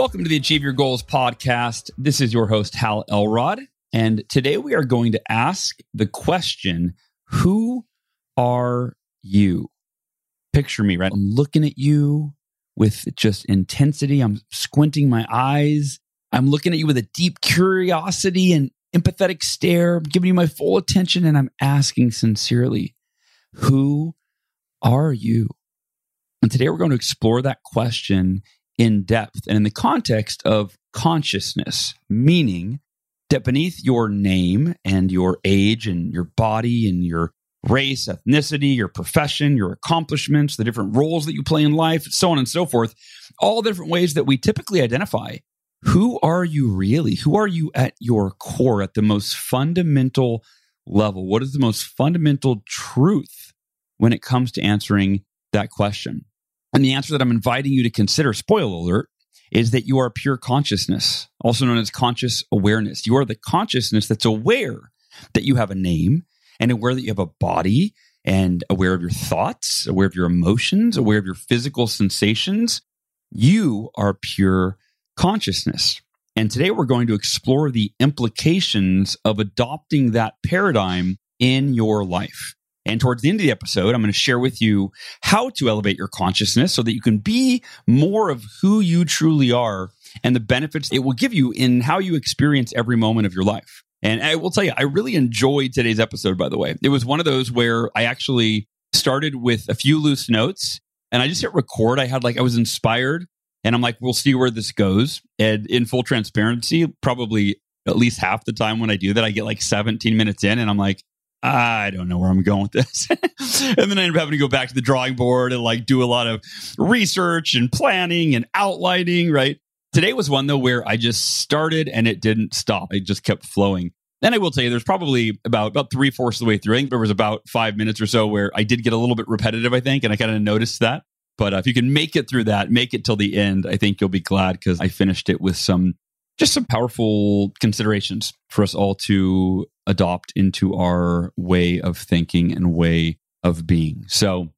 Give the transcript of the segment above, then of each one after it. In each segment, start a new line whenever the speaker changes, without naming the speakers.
Welcome to the Achieve Your Goals podcast. This is your host, Hal Elrod. And today we are going to ask the question Who are you? Picture me, right? I'm looking at you with just intensity. I'm squinting my eyes. I'm looking at you with a deep curiosity and empathetic stare. I'm giving you my full attention and I'm asking sincerely, Who are you? And today we're going to explore that question in depth and in the context of consciousness, meaning that beneath your name and your age and your body and your race, ethnicity, your profession, your accomplishments, the different roles that you play in life, so on and so forth, all the different ways that we typically identify. Who are you really? Who are you at your core, at the most fundamental level? What is the most fundamental truth when it comes to answering that question? And the answer that I'm inviting you to consider, spoiler alert, is that you are pure consciousness, also known as conscious awareness. You are the consciousness that's aware that you have a name and aware that you have a body and aware of your thoughts, aware of your emotions, aware of your physical sensations. You are pure consciousness. And today we're going to explore the implications of adopting that paradigm in your life. And towards the end of the episode, I'm going to share with you how to elevate your consciousness so that you can be more of who you truly are and the benefits it will give you in how you experience every moment of your life. And I will tell you, I really enjoyed today's episode, by the way. It was one of those where I actually started with a few loose notes and I just hit record. I had like, I was inspired and I'm like, we'll see where this goes. And in full transparency, probably at least half the time when I do that, I get like 17 minutes in and I'm like, I don't know where I'm going with this. and then I end up having to go back to the drawing board and like do a lot of research and planning and outlining, right? Today was one though where I just started and it didn't stop. It just kept flowing. And I will tell you, there's probably about about three fourths of the way through. I think there was about five minutes or so where I did get a little bit repetitive. I think, and I kind of noticed that. But uh, if you can make it through that, make it till the end, I think you'll be glad because I finished it with some just some powerful considerations for us all to adopt into our way of thinking and way of being. So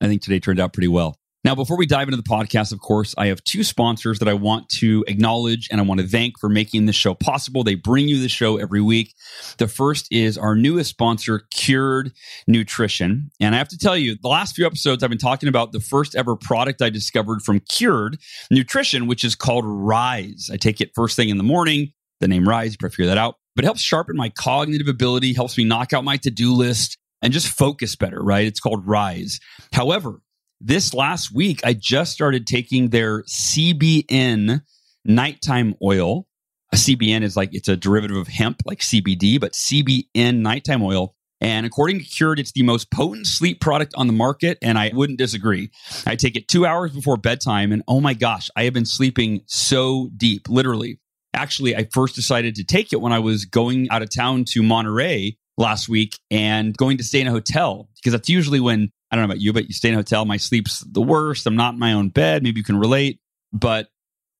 I think today turned out pretty well. Now, before we dive into the podcast, of course, I have two sponsors that I want to acknowledge and I want to thank for making this show possible. They bring you the show every week. The first is our newest sponsor, Cured Nutrition. And I have to tell you, the last few episodes, I've been talking about the first ever product I discovered from Cured Nutrition, which is called Rise. I take it first thing in the morning. The name Rise, you probably figure that out, but it helps sharpen my cognitive ability, helps me knock out my to do list and just focus better, right? It's called Rise. However, this last week, I just started taking their CBN nighttime oil. A CBN is like, it's a derivative of hemp, like CBD, but CBN nighttime oil. And according to Cured, it's the most potent sleep product on the market. And I wouldn't disagree. I take it two hours before bedtime. And oh my gosh, I have been sleeping so deep, literally. Actually, I first decided to take it when I was going out of town to Monterey last week and going to stay in a hotel because that's usually when I don't know about you, but you stay in a hotel, my sleep's the worst. I'm not in my own bed. Maybe you can relate. But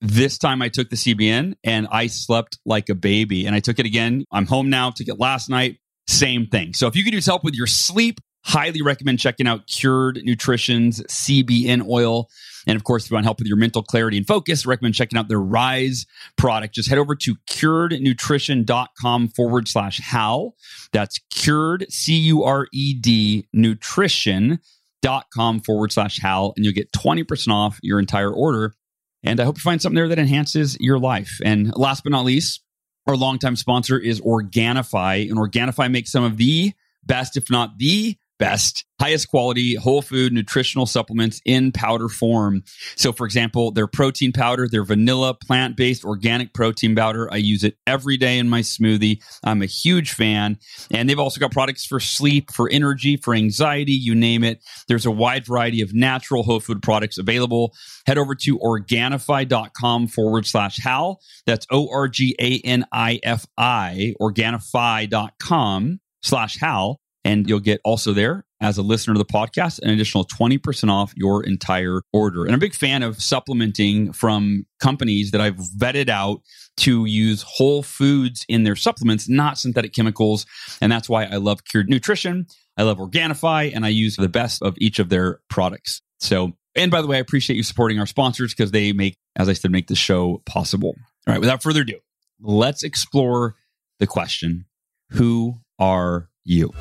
this time I took the CBN and I slept like a baby. And I took it again. I'm home now, took it last night. Same thing. So if you could use help with your sleep, highly recommend checking out Cured Nutrition's CBN oil. And of course, if you want help with your mental clarity and focus, I recommend checking out their Rise product. Just head over to curednutrition.com forward slash Hal. That's cured, C U R E D, nutrition.com forward slash Hal. And you'll get 20% off your entire order. And I hope you find something there that enhances your life. And last but not least, our longtime sponsor is Organifi. And Organifi makes some of the best, if not the best, highest quality whole food nutritional supplements in powder form. So, for example, their protein powder, their vanilla plant based organic protein powder. I use it every day in my smoothie. I'm a huge fan. And they've also got products for sleep, for energy, for anxiety, you name it. There's a wide variety of natural whole food products available. Head over to organifi.com forward slash Hal. That's O R G A N I F I, organifi.com slash Hal and you'll get also there as a listener to the podcast an additional 20% off your entire order. And I'm a big fan of supplementing from companies that I've vetted out to use whole foods in their supplements, not synthetic chemicals. And that's why I love Cured Nutrition. I love Organifi and I use the best of each of their products. So, and by the way, I appreciate you supporting our sponsors because they make, as I said, make the show possible. All right, without further ado, let's explore the question Who are you?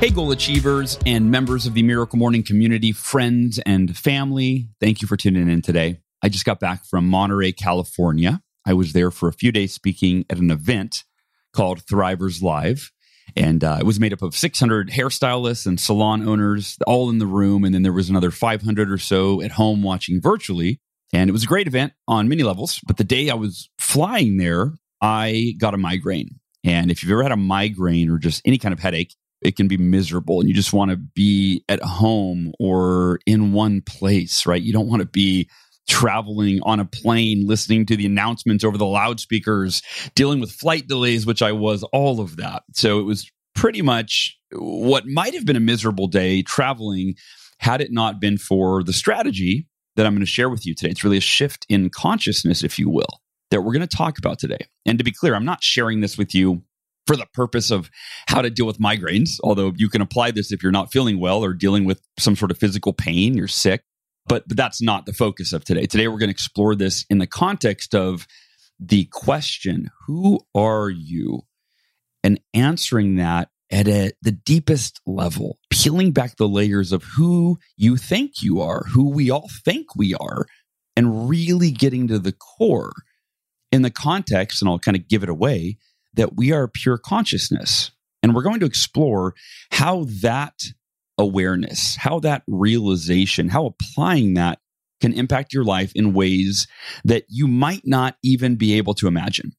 Hey, goal achievers and members of the Miracle Morning community, friends and family. Thank you for tuning in today. I just got back from Monterey, California. I was there for a few days speaking at an event called Thrivers Live. And uh, it was made up of 600 hairstylists and salon owners, all in the room. And then there was another 500 or so at home watching virtually. And it was a great event on many levels. But the day I was flying there, I got a migraine. And if you've ever had a migraine or just any kind of headache, it can be miserable and you just want to be at home or in one place, right? You don't want to be traveling on a plane, listening to the announcements over the loudspeakers, dealing with flight delays, which I was all of that. So it was pretty much what might have been a miserable day traveling had it not been for the strategy that I'm going to share with you today. It's really a shift in consciousness, if you will, that we're going to talk about today. And to be clear, I'm not sharing this with you for the purpose of how to deal with migraines, although you can apply this if you're not feeling well or dealing with some sort of physical pain, you're sick. But, but that's not the focus of today. Today, we're going to explore this in the context of the question, Who are you? And answering that at a, the deepest level, peeling back the layers of who you think you are, who we all think we are, and really getting to the core in the context, and I'll kind of give it away that we are pure consciousness. And we're going to explore how that awareness, how that realization, how applying that can impact your life in ways that you might not even be able to imagine.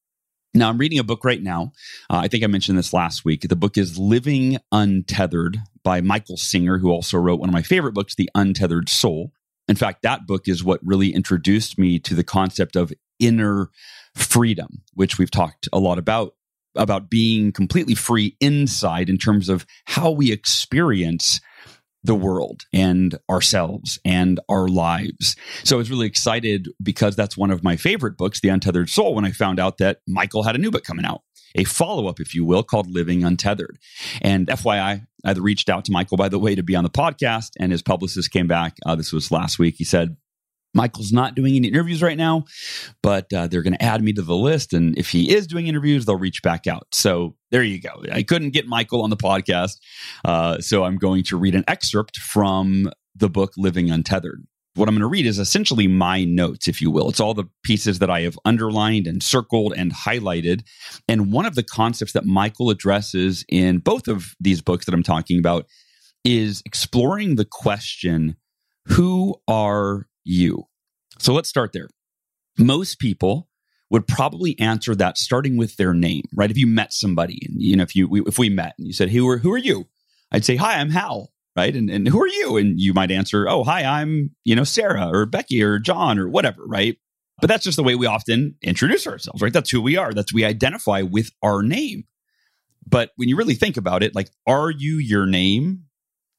Now, I'm reading a book right now. Uh, I think I mentioned this last week. The book is Living Untethered by Michael Singer, who also wrote one of my favorite books, The Untethered Soul. In fact, that book is what really introduced me to the concept of inner freedom, which we've talked a lot about about being completely free inside in terms of how we experience the world and ourselves and our lives. So I was really excited because that's one of my favorite books, The Untethered Soul, when I found out that Michael had a new book coming out, a follow up, if you will, called Living Untethered. And FYI, I reached out to Michael, by the way, to be on the podcast, and his publicist came back. Uh, this was last week. He said, Michael's not doing any interviews right now, but uh, they're going to add me to the list. And if he is doing interviews, they'll reach back out. So there you go. I couldn't get Michael on the podcast. Uh, so I'm going to read an excerpt from the book Living Untethered. What I'm going to read is essentially my notes, if you will. It's all the pieces that I have underlined and circled and highlighted. And one of the concepts that Michael addresses in both of these books that I'm talking about is exploring the question who are you? So let's start there. Most people would probably answer that starting with their name, right? If you met somebody, and you know, if you if we met and you said, "Who are who are you?" I'd say, "Hi, I'm Hal." Right, and and who are you? And you might answer, "Oh, hi, I'm you know Sarah or Becky or John or whatever." Right, but that's just the way we often introduce ourselves, right? That's who we are. That's we identify with our name. But when you really think about it, like, are you your name?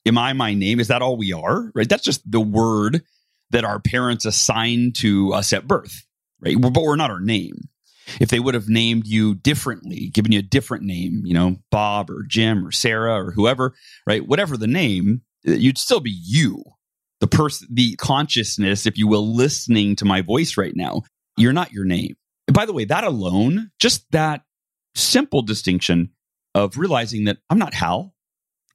Am I my name? Is that all we are? Right? That's just the word that our parents assigned to us at birth, right? But we're not our name. If they would have named you differently, given you a different name, you know, Bob or Jim or Sarah or whoever, right? Whatever the name, uh, you'd still be you, the person, the consciousness, if you will, listening to my voice right now. You're not your name. And by the way, that alone, just that simple distinction of realizing that I'm not Hal,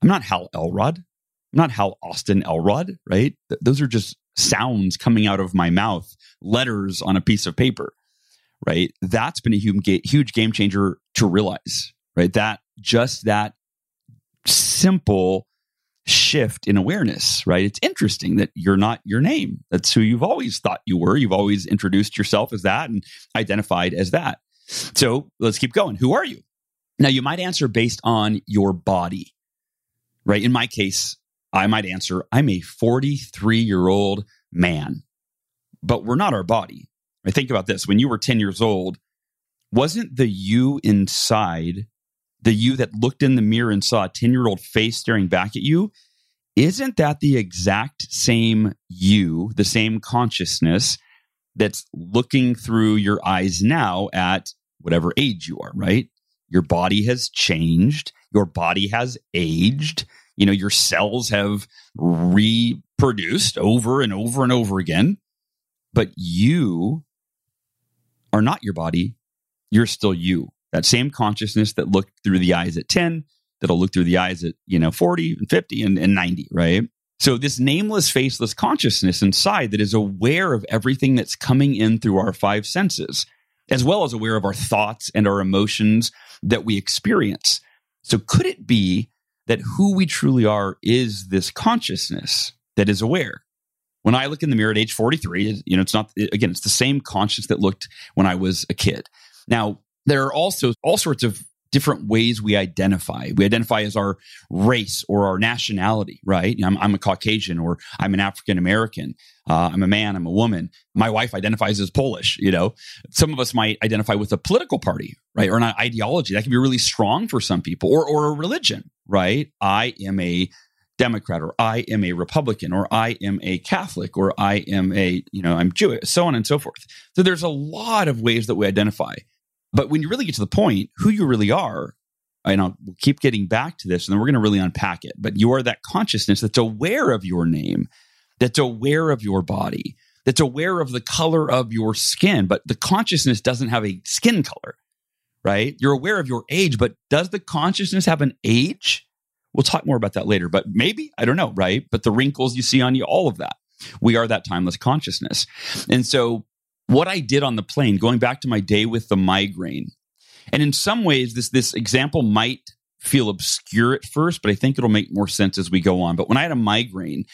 I'm not Hal Elrod, I'm not Hal Austin Elrod, right? Those are just sounds coming out of my mouth, letters on a piece of paper, right? That's been a huge game changer to realize, right? That just that simple shift in awareness, right? It's interesting that you're not your name. That's who you've always thought you were. You've always introduced yourself as that and identified as that. So let's keep going. Who are you? Now, you might answer based on your body, right? In my case, I might answer, I'm a 43 year old man, but we're not our body. I think about this. When you were 10 years old, wasn't the you inside the you that looked in the mirror and saw a 10 year old face staring back at you, isn't that the exact same you, the same consciousness that's looking through your eyes now at whatever age you are, right? Your body has changed, your body has aged, you know, your cells have reproduced over and over and over again, but you are not your body, you're still you. That same consciousness that looked through the eyes at 10, that'll look through the eyes at, you know, 40 and 50 and, and 90, right? So this nameless, faceless consciousness inside that is aware of everything that's coming in through our five senses, as well as aware of our thoughts and our emotions that we experience. So could it be that who we truly are is this consciousness that is aware? When I look in the mirror at age 43, you know, it's not, again, it's the same conscious that looked when I was a kid. Now, there are also all sorts of different ways we identify. We identify as our race or our nationality, right? I'm, I'm a Caucasian or I'm an African American. Uh, I'm a man. I'm a woman. My wife identifies as Polish. You know, some of us might identify with a political party, right, or an ideology that can be really strong for some people, or or a religion, right? I am a Democrat, or I am a Republican, or I am a Catholic, or I am a you know I'm Jewish, so on and so forth. So there's a lot of ways that we identify. But when you really get to the point, who you really are, and I know we'll keep getting back to this and then we're going to really unpack it. But you are that consciousness that's aware of your name, that's aware of your body, that's aware of the color of your skin. But the consciousness doesn't have a skin color, right? You're aware of your age, but does the consciousness have an age? We'll talk more about that later, but maybe, I don't know, right? But the wrinkles you see on you, all of that. We are that timeless consciousness. And so what I did on the plane, going back to my day with the migraine. And in some ways, this, this example might feel obscure at first, but I think it'll make more sense as we go on. But when I had a migraine,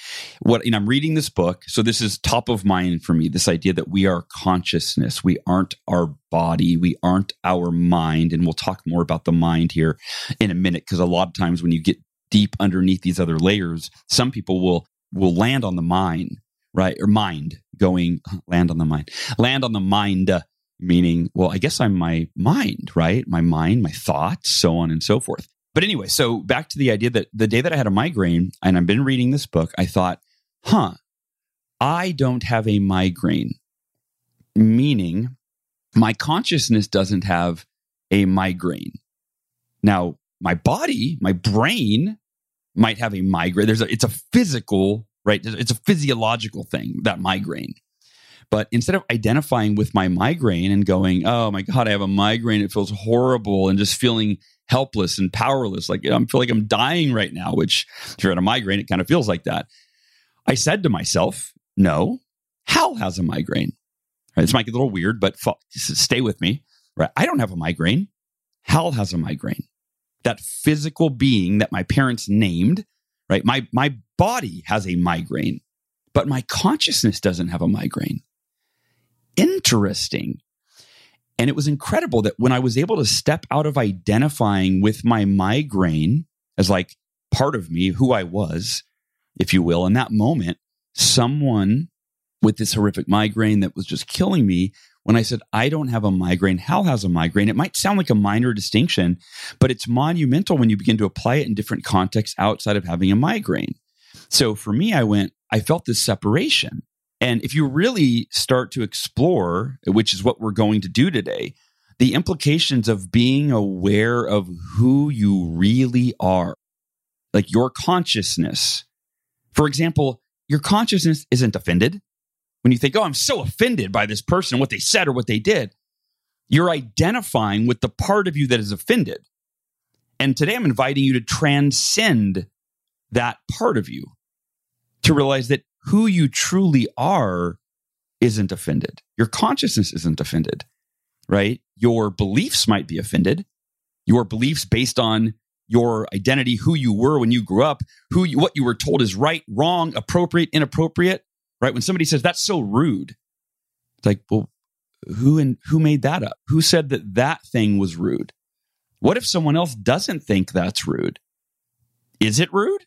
what and I'm reading this book, so this is top of mind for me, this idea that we are consciousness. We aren't our body, we aren't our mind. And we'll talk more about the mind here in a minute, because a lot of times when you get deep underneath these other layers, some people will will land on the mind right? Or mind going land on the mind, land on the mind, uh, meaning, well, I guess I'm my mind, right? My mind, my thoughts, so on and so forth. But anyway, so back to the idea that the day that I had a migraine and I've been reading this book, I thought, huh, I don't have a migraine, meaning my consciousness doesn't have a migraine. Now, my body, my brain might have a migraine. There's a, it's a physical right? It's a physiological thing, that migraine. But instead of identifying with my migraine and going, oh my God, I have a migraine, it feels horrible, and just feeling helpless and powerless, like I feel like I'm dying right now, which if you're at a migraine, it kind of feels like that. I said to myself, no, Hal has a migraine. Right, this might get a little weird, but stay with me. Right? I don't have a migraine. Hal has a migraine. That physical being that my parents named right? My, my body has a migraine, but my consciousness doesn't have a migraine. Interesting. And it was incredible that when I was able to step out of identifying with my migraine as like part of me, who I was, if you will, in that moment, someone with this horrific migraine that was just killing me when I said, I don't have a migraine, Hal has a migraine. It might sound like a minor distinction, but it's monumental when you begin to apply it in different contexts outside of having a migraine. So for me, I went, I felt this separation. And if you really start to explore, which is what we're going to do today, the implications of being aware of who you really are, like your consciousness. For example, your consciousness isn't offended when you think, oh, I'm so offended by this person, what they said or what they did, you're identifying with the part of you that is offended. And today I'm inviting you to transcend that part of you to realize that who you truly are isn't offended. Your consciousness isn't offended, right? Your beliefs might be offended. Your beliefs based on your identity, who you were when you grew up, who you, what you were told is right, wrong, appropriate, inappropriate, right? When somebody says that's so rude, it's like, well, who and who made that up? Who said that that thing was rude? What if someone else doesn't think that's rude? Is it rude?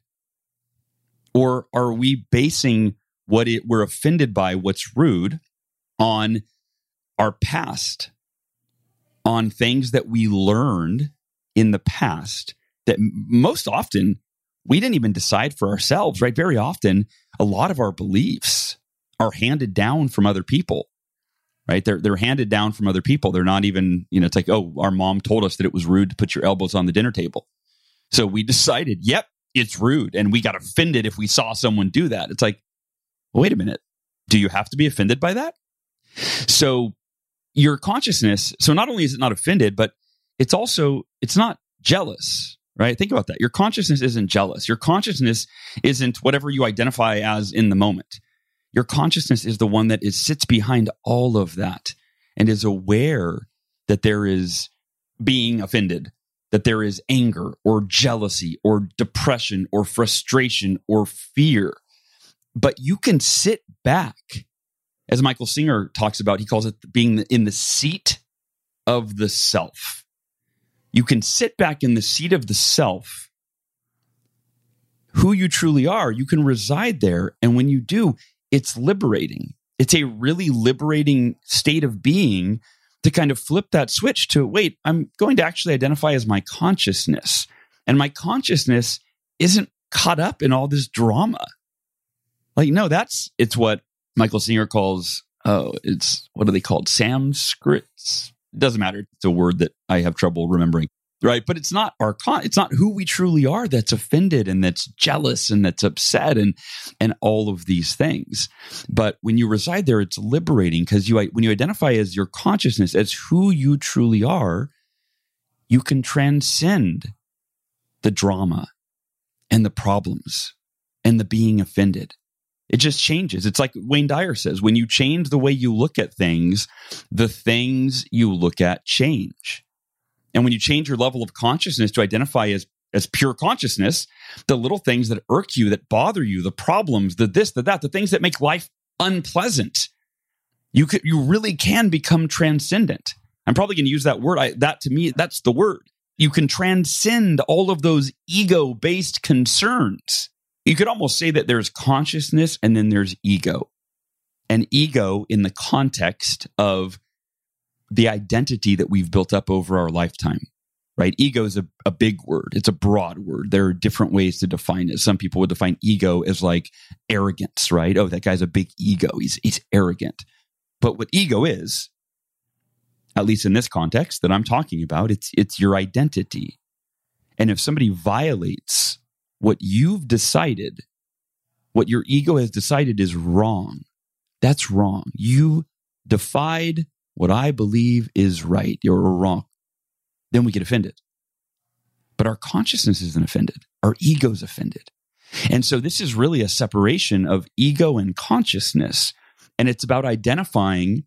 Or are we basing what it, we're offended by, what's rude, on our past, on things that we learned in the past that most often we didn't even decide for ourselves, right? Very often, a lot of our beliefs are handed down from other people right? They're they're handed down from other people. They're not even, you know, it's like, oh, our mom told us that it was rude to put your elbows on the dinner table. So we decided, yep, it's rude. And we got offended if we saw someone do that. It's like, wait a minute. Do you have to be offended by that? So your consciousness, so not only is it not offended, but it's also it's not jealous, right? Think about that. Your consciousness isn't jealous. Your consciousness isn't whatever you identify as in the moment. Your consciousness is the one that is sits behind all of that and is aware that there is being offended, that there is anger or jealousy or depression or frustration or fear. But you can sit back, as Michael Singer talks about, he calls it being in the seat of the self. You can sit back in the seat of the self, who you truly are. You can reside there. And when you do, it's liberating. It's a really liberating state of being to kind of flip that switch to wait, I'm going to actually identify as my consciousness. And my consciousness isn't caught up in all this drama. Like, no, that's it's what Michael Singer calls oh, it's what are they called? Sanskrit. It doesn't matter. It's a word that I have trouble remembering right but it's not our con it's not who we truly are that's offended and that's jealous and that's upset and and all of these things but when you reside there it's liberating because you when you identify as your consciousness as who you truly are you can transcend the drama and the problems and the being offended it just changes. It's like Wayne Dyer says when you change the way you look at things, the things you look at change. And when you change your level of consciousness to identify as as pure consciousness, the little things that irk you, that bother you, the problems, the this, the that, the things that make life unpleasant, you could, you really can become transcendent. I'm probably going to use that word. I, that to me, that's the word. You can transcend all of those ego based concerns. You could almost say that there's consciousness and then there's ego. And ego in the context of the identity that we've built up over our lifetime right? Ego is a, a big word. It's a broad word. There are different ways to define it. Some people would define ego as like arrogance, right? Oh, that guy's a big ego. He's, he's arrogant. But what ego is, at least in this context that I'm talking about, it's, it's your identity. And if somebody violates what you've decided, what your ego has decided is wrong, that's wrong. You defied what I believe is right or wrong, then we get offended. But our consciousness isn't offended. Our ego's offended. And so this is really a separation of ego and consciousness. And it's about identifying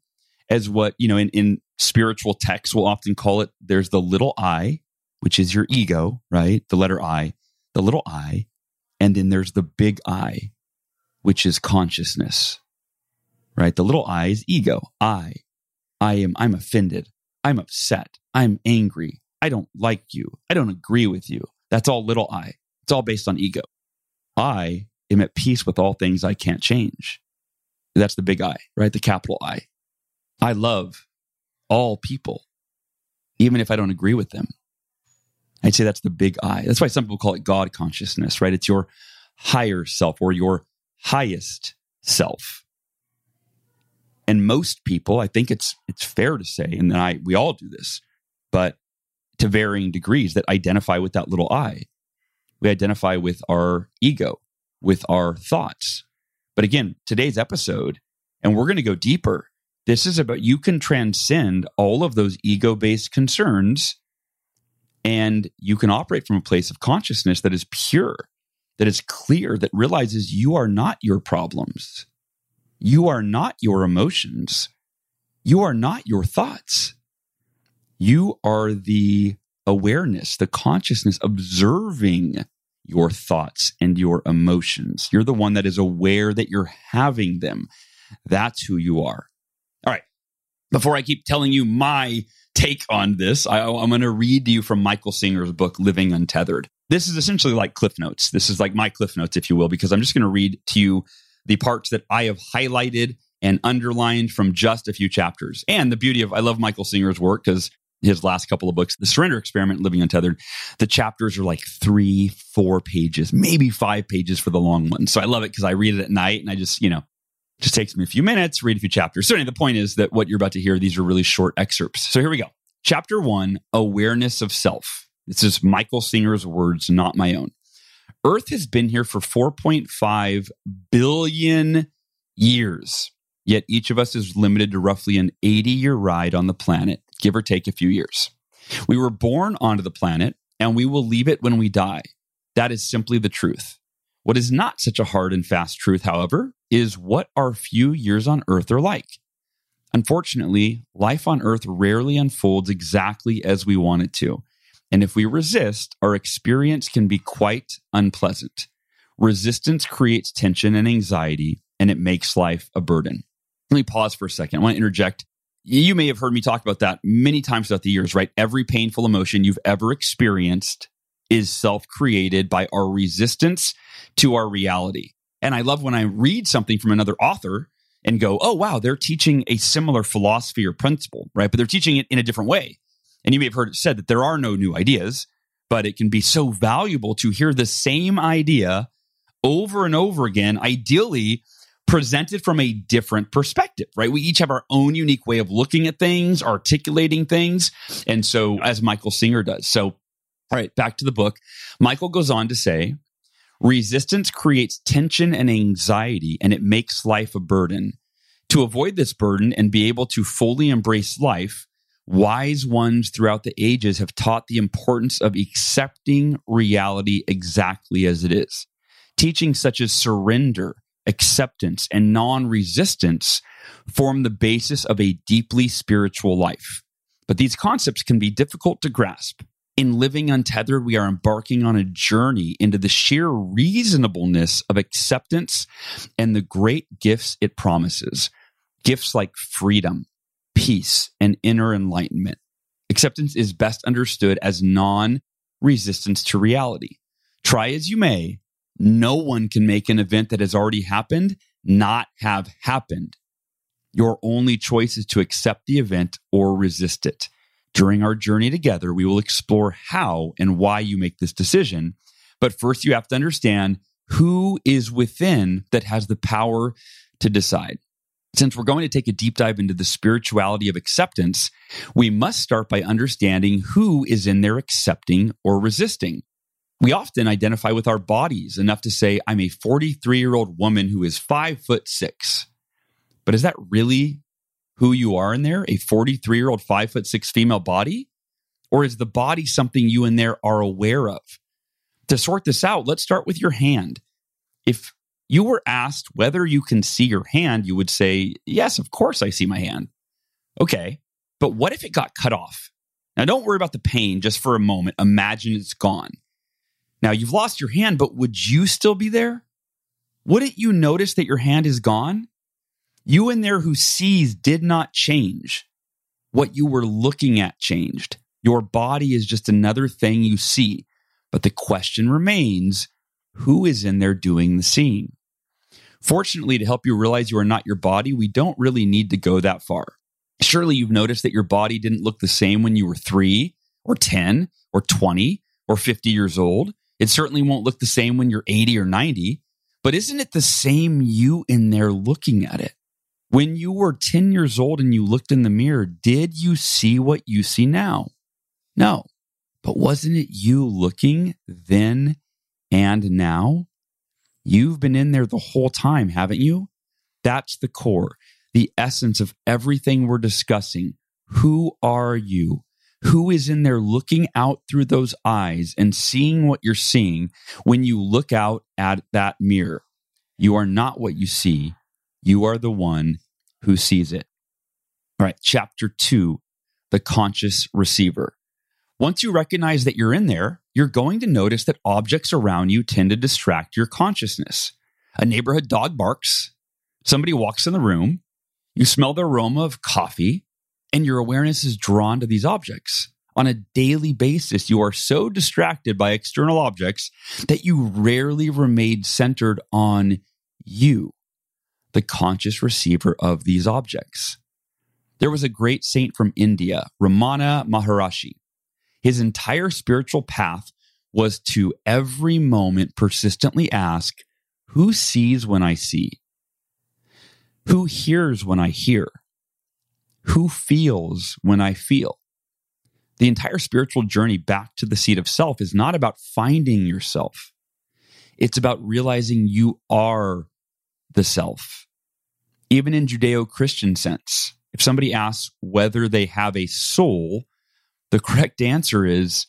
as what, you know, in, in spiritual texts, we'll often call it there's the little I, which is your ego, right? The letter I, the little I. And then there's the big I, which is consciousness, right? The little I is ego. I, I am I'm offended. I'm upset. I'm angry. I don't like you. I don't agree with you. That's all little I. It's all based on ego. I am at peace with all things I can't change. That's the big I, right? The capital I. I love all people, even if I don't agree with them. I'd say that's the big I. That's why some people call it God consciousness, right? It's your higher self or your highest self and most people i think it's it's fair to say and i we all do this but to varying degrees that identify with that little i. We identify with our ego with our thoughts. But again today's episode and we're going to go deeper this is about you can transcend all of those ego based concerns and you can operate from a place of consciousness that is pure that is clear that realizes you are not your problems you are not your emotions. You are not your thoughts. You are the awareness, the consciousness observing your thoughts and your emotions. You're the one that is aware that you're having them. That's who you are. All right. Before I keep telling you my take on this, I, am going to read to you from Michael Singer's book, Living Untethered. This is essentially like Cliff Notes. This is like my Cliff Notes, if you will, because I'm just going to read to you the parts that I have highlighted and underlined from just a few chapters. And the beauty of, I love Michael Singer's work because his last couple of books, The Surrender Experiment, Living Untethered, the chapters are like three, four pages, maybe five pages for the long ones. So I love it because I read it at night and I just, you know, just takes me a few minutes, read a few chapters. So anyway, the point is that what you're about to hear, these are really short excerpts. So here we go. Chapter one, awareness of self. This is Michael Singer's words, not my own. Earth has been here for 4.5 billion years. Yet each of us is limited to roughly an 80 year ride on the planet, give or take a few years. We were born onto the planet and we will leave it when we die. That is simply the truth. What is not such a hard and fast truth, however, is what our few years on Earth are like. Unfortunately, life on Earth rarely unfolds exactly as we want it to. And if we resist, our experience can be quite unpleasant. Resistance creates tension and anxiety, and it makes life a burden. Let me pause for a second. I want to interject. You may have heard me talk about that many times throughout the years, right? Every painful emotion you've ever experienced is self created by our resistance to our reality. And I love when I read something from another author and go, oh, wow, they're teaching a similar philosophy or principle, right? But they're teaching it in a different way. And you may have heard it said that there are no new ideas, but it can be so valuable to hear the same idea over and over again, ideally presented from a different perspective, right? We each have our own unique way of looking at things, articulating things. And so, as Michael Singer does. So, all right, back to the book. Michael goes on to say, resistance creates tension and anxiety, and it makes life a burden. To avoid this burden and be able to fully embrace life, wise ones throughout the ages have taught the importance of accepting reality exactly as it is. Teachings such as surrender, acceptance, and non resistance form the basis of a deeply spiritual life. But these concepts can be difficult to grasp. In living untethered, we are embarking on a journey into the sheer reasonableness of acceptance and the great gifts it promises. Gifts like freedom, peace, and inner enlightenment. Acceptance is best understood as non resistance to reality. Try as you may, no one can make an event that has already happened not have happened. Your only choice is to accept the event or resist it. During our journey together, we will explore how and why you make this decision. But first, you have to understand who is within that has the power to decide. Since we're going to take a deep dive into the spirituality of acceptance, we must start by understanding who is in there accepting or resisting. We often identify with our bodies enough to say, I'm a 43 year old woman who is five foot six. But is that really who you are in there? A 43 year old, five foot six female body? Or is the body something you in there are aware of? To sort this out, let's start with your hand. If you were asked whether you can see your hand, you would say, Yes, of course I see my hand. Okay, but what if it got cut off? Now, don't worry about the pain just for a moment. Imagine it's gone. Now you've lost your hand, but would you still be there? Wouldn't you notice that your hand is gone? You in there who sees did not change. What you were looking at changed. Your body is just another thing you see. But the question remains who is in there doing the seeing? Fortunately, to help you realize you are not your body, we don't really need to go that far. Surely you've noticed that your body didn't look the same when you were three or 10 or 20 or 50 years old. It certainly won't look the same when you're 80 or 90, but isn't it the same you in there looking at it? When you were 10 years old and you looked in the mirror, did you see what you see now? No. But wasn't it you looking then and now? You've been in there the whole time, haven't you? That's the core, the essence of everything we're discussing. Who are you? who is in there looking out through those eyes and seeing what you're seeing when you look out at that mirror. You are not what you see. You are the one who sees it. All right, chapter two the conscious receiver. Once you recognize that you're in there, you're going to notice that objects around you tend to distract your consciousness. A neighborhood dog barks, somebody walks in the room, you smell the aroma of coffee, and your awareness is drawn to these objects. On a daily basis, you are so distracted by external objects that you rarely remain centered on you, the conscious receiver of these objects. There was a great saint from India, Ramana Maharshi. His entire spiritual path was to every moment persistently ask, Who sees when I see? Who hears when I hear? Who feels when I feel? The entire spiritual journey back to the seat of self is not about finding yourself. It's about realizing you are the self. Even in Judeo Christian sense, if somebody asks whether they have a soul, the correct answer is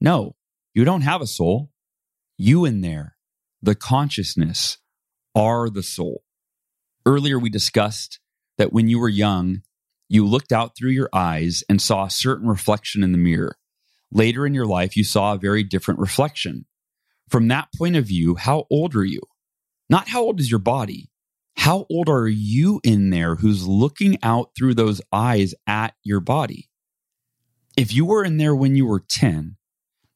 no, you don't have a soul. You in there, the consciousness, are the soul. Earlier, we discussed that when you were young, you looked out through your eyes and saw a certain reflection in the mirror. Later in your life, you saw a very different reflection. From that point of view, how old are you? Not how old is your body. How old are you in there who's looking out through those eyes at your body? If you were in there when you were 10,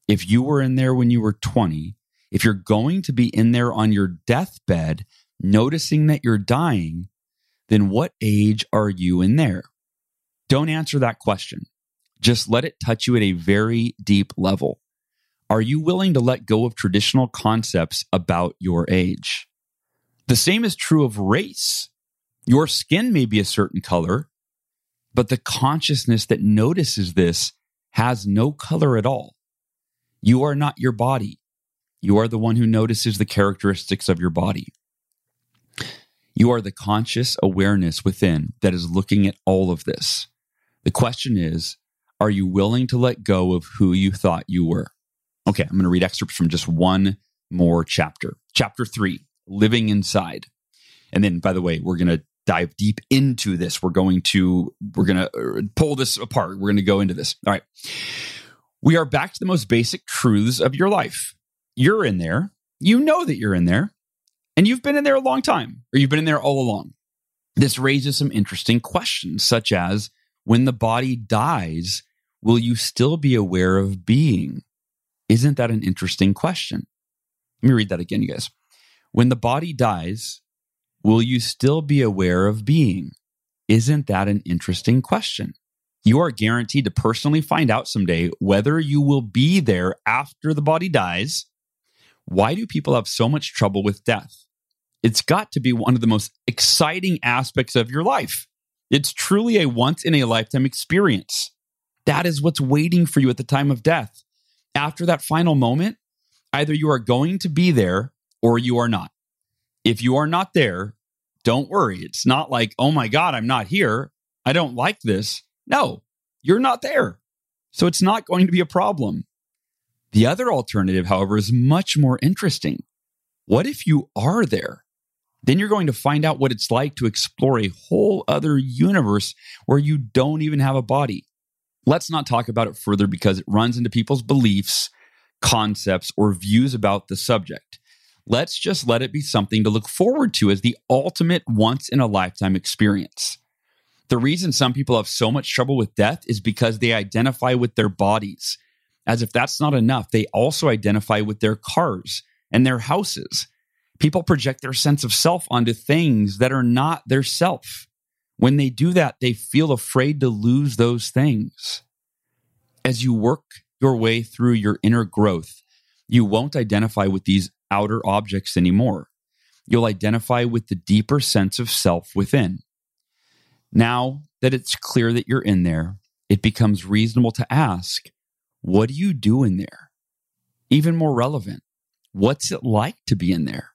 if you were in there when you were 20, if you're going to be in there on your deathbed, noticing that you're dying, then what age are you in there? Don't answer that question. Just let it touch you at a very deep level. Are you willing to let go of traditional concepts about your age? The same is true of race. Your skin may be a certain color, but the consciousness that notices this has no color at all. You are not your body. You are the one who notices the characteristics of your body. You are the conscious awareness within that is looking at all of this. The question is, are you willing to let go of who you thought you were? Okay, I'm going to read excerpts from just one more chapter. Chapter three, living inside. And then, by the way, we're going to dive deep into this. We're going to we're going to uh, pull this apart. We're going to go into this. All right. We are back to the most basic truths of your life. You're in there. You know that you're in there. And you've been in there a long time, or you've been in there all along. This raises some interesting questions, such as when the body dies, will you still be aware of being? Isn't that an interesting question? Let me read that again, you guys. When the body dies, will you still be aware of being? Isn't that an interesting question? You are guaranteed to personally find out someday whether you will be there after the body dies. Why do people have so much trouble with death? It's got to be one of the most exciting aspects of your life. It's truly a once in a lifetime experience. That is what's waiting for you at the time of death. After that final moment, either you are going to be there or you are not. If you are not there, don't worry. It's not like, oh my God, I'm not here. I don't like this. No, you're not there. So it's not going to be a problem. The other alternative, however, is much more interesting. What if you are there? Then you're going to find out what it's like to explore a whole other universe where you don't even have a body. Let's not talk about it further because it runs into people's beliefs, concepts, or views about the subject. Let's just let it be something to look forward to as the ultimate once in a lifetime experience. The reason some people have so much trouble with death is because they identify with their bodies. As if that's not enough, they also identify with their cars and their houses. People project their sense of self onto things that are not their self. When they do that, they feel afraid to lose those things. As you work your way through your inner growth, you won't identify with these outer objects anymore. You'll identify with the deeper sense of self within. Now that it's clear that you're in there, it becomes reasonable to ask, what do you do in there? Even more relevant, what's it like to be in there?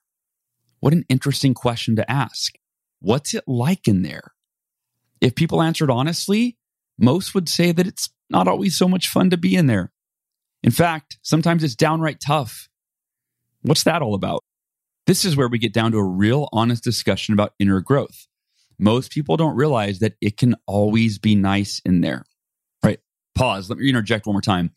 What an interesting question to ask. What's it like in there? If people answered honestly, most would say that it's not always so much fun to be in there. In fact, sometimes it's downright tough. What's that all about? This is where we get down to a real honest discussion about inner growth. Most people don't realize that it can always be nice in there. Right? pause. Let me interject one more time.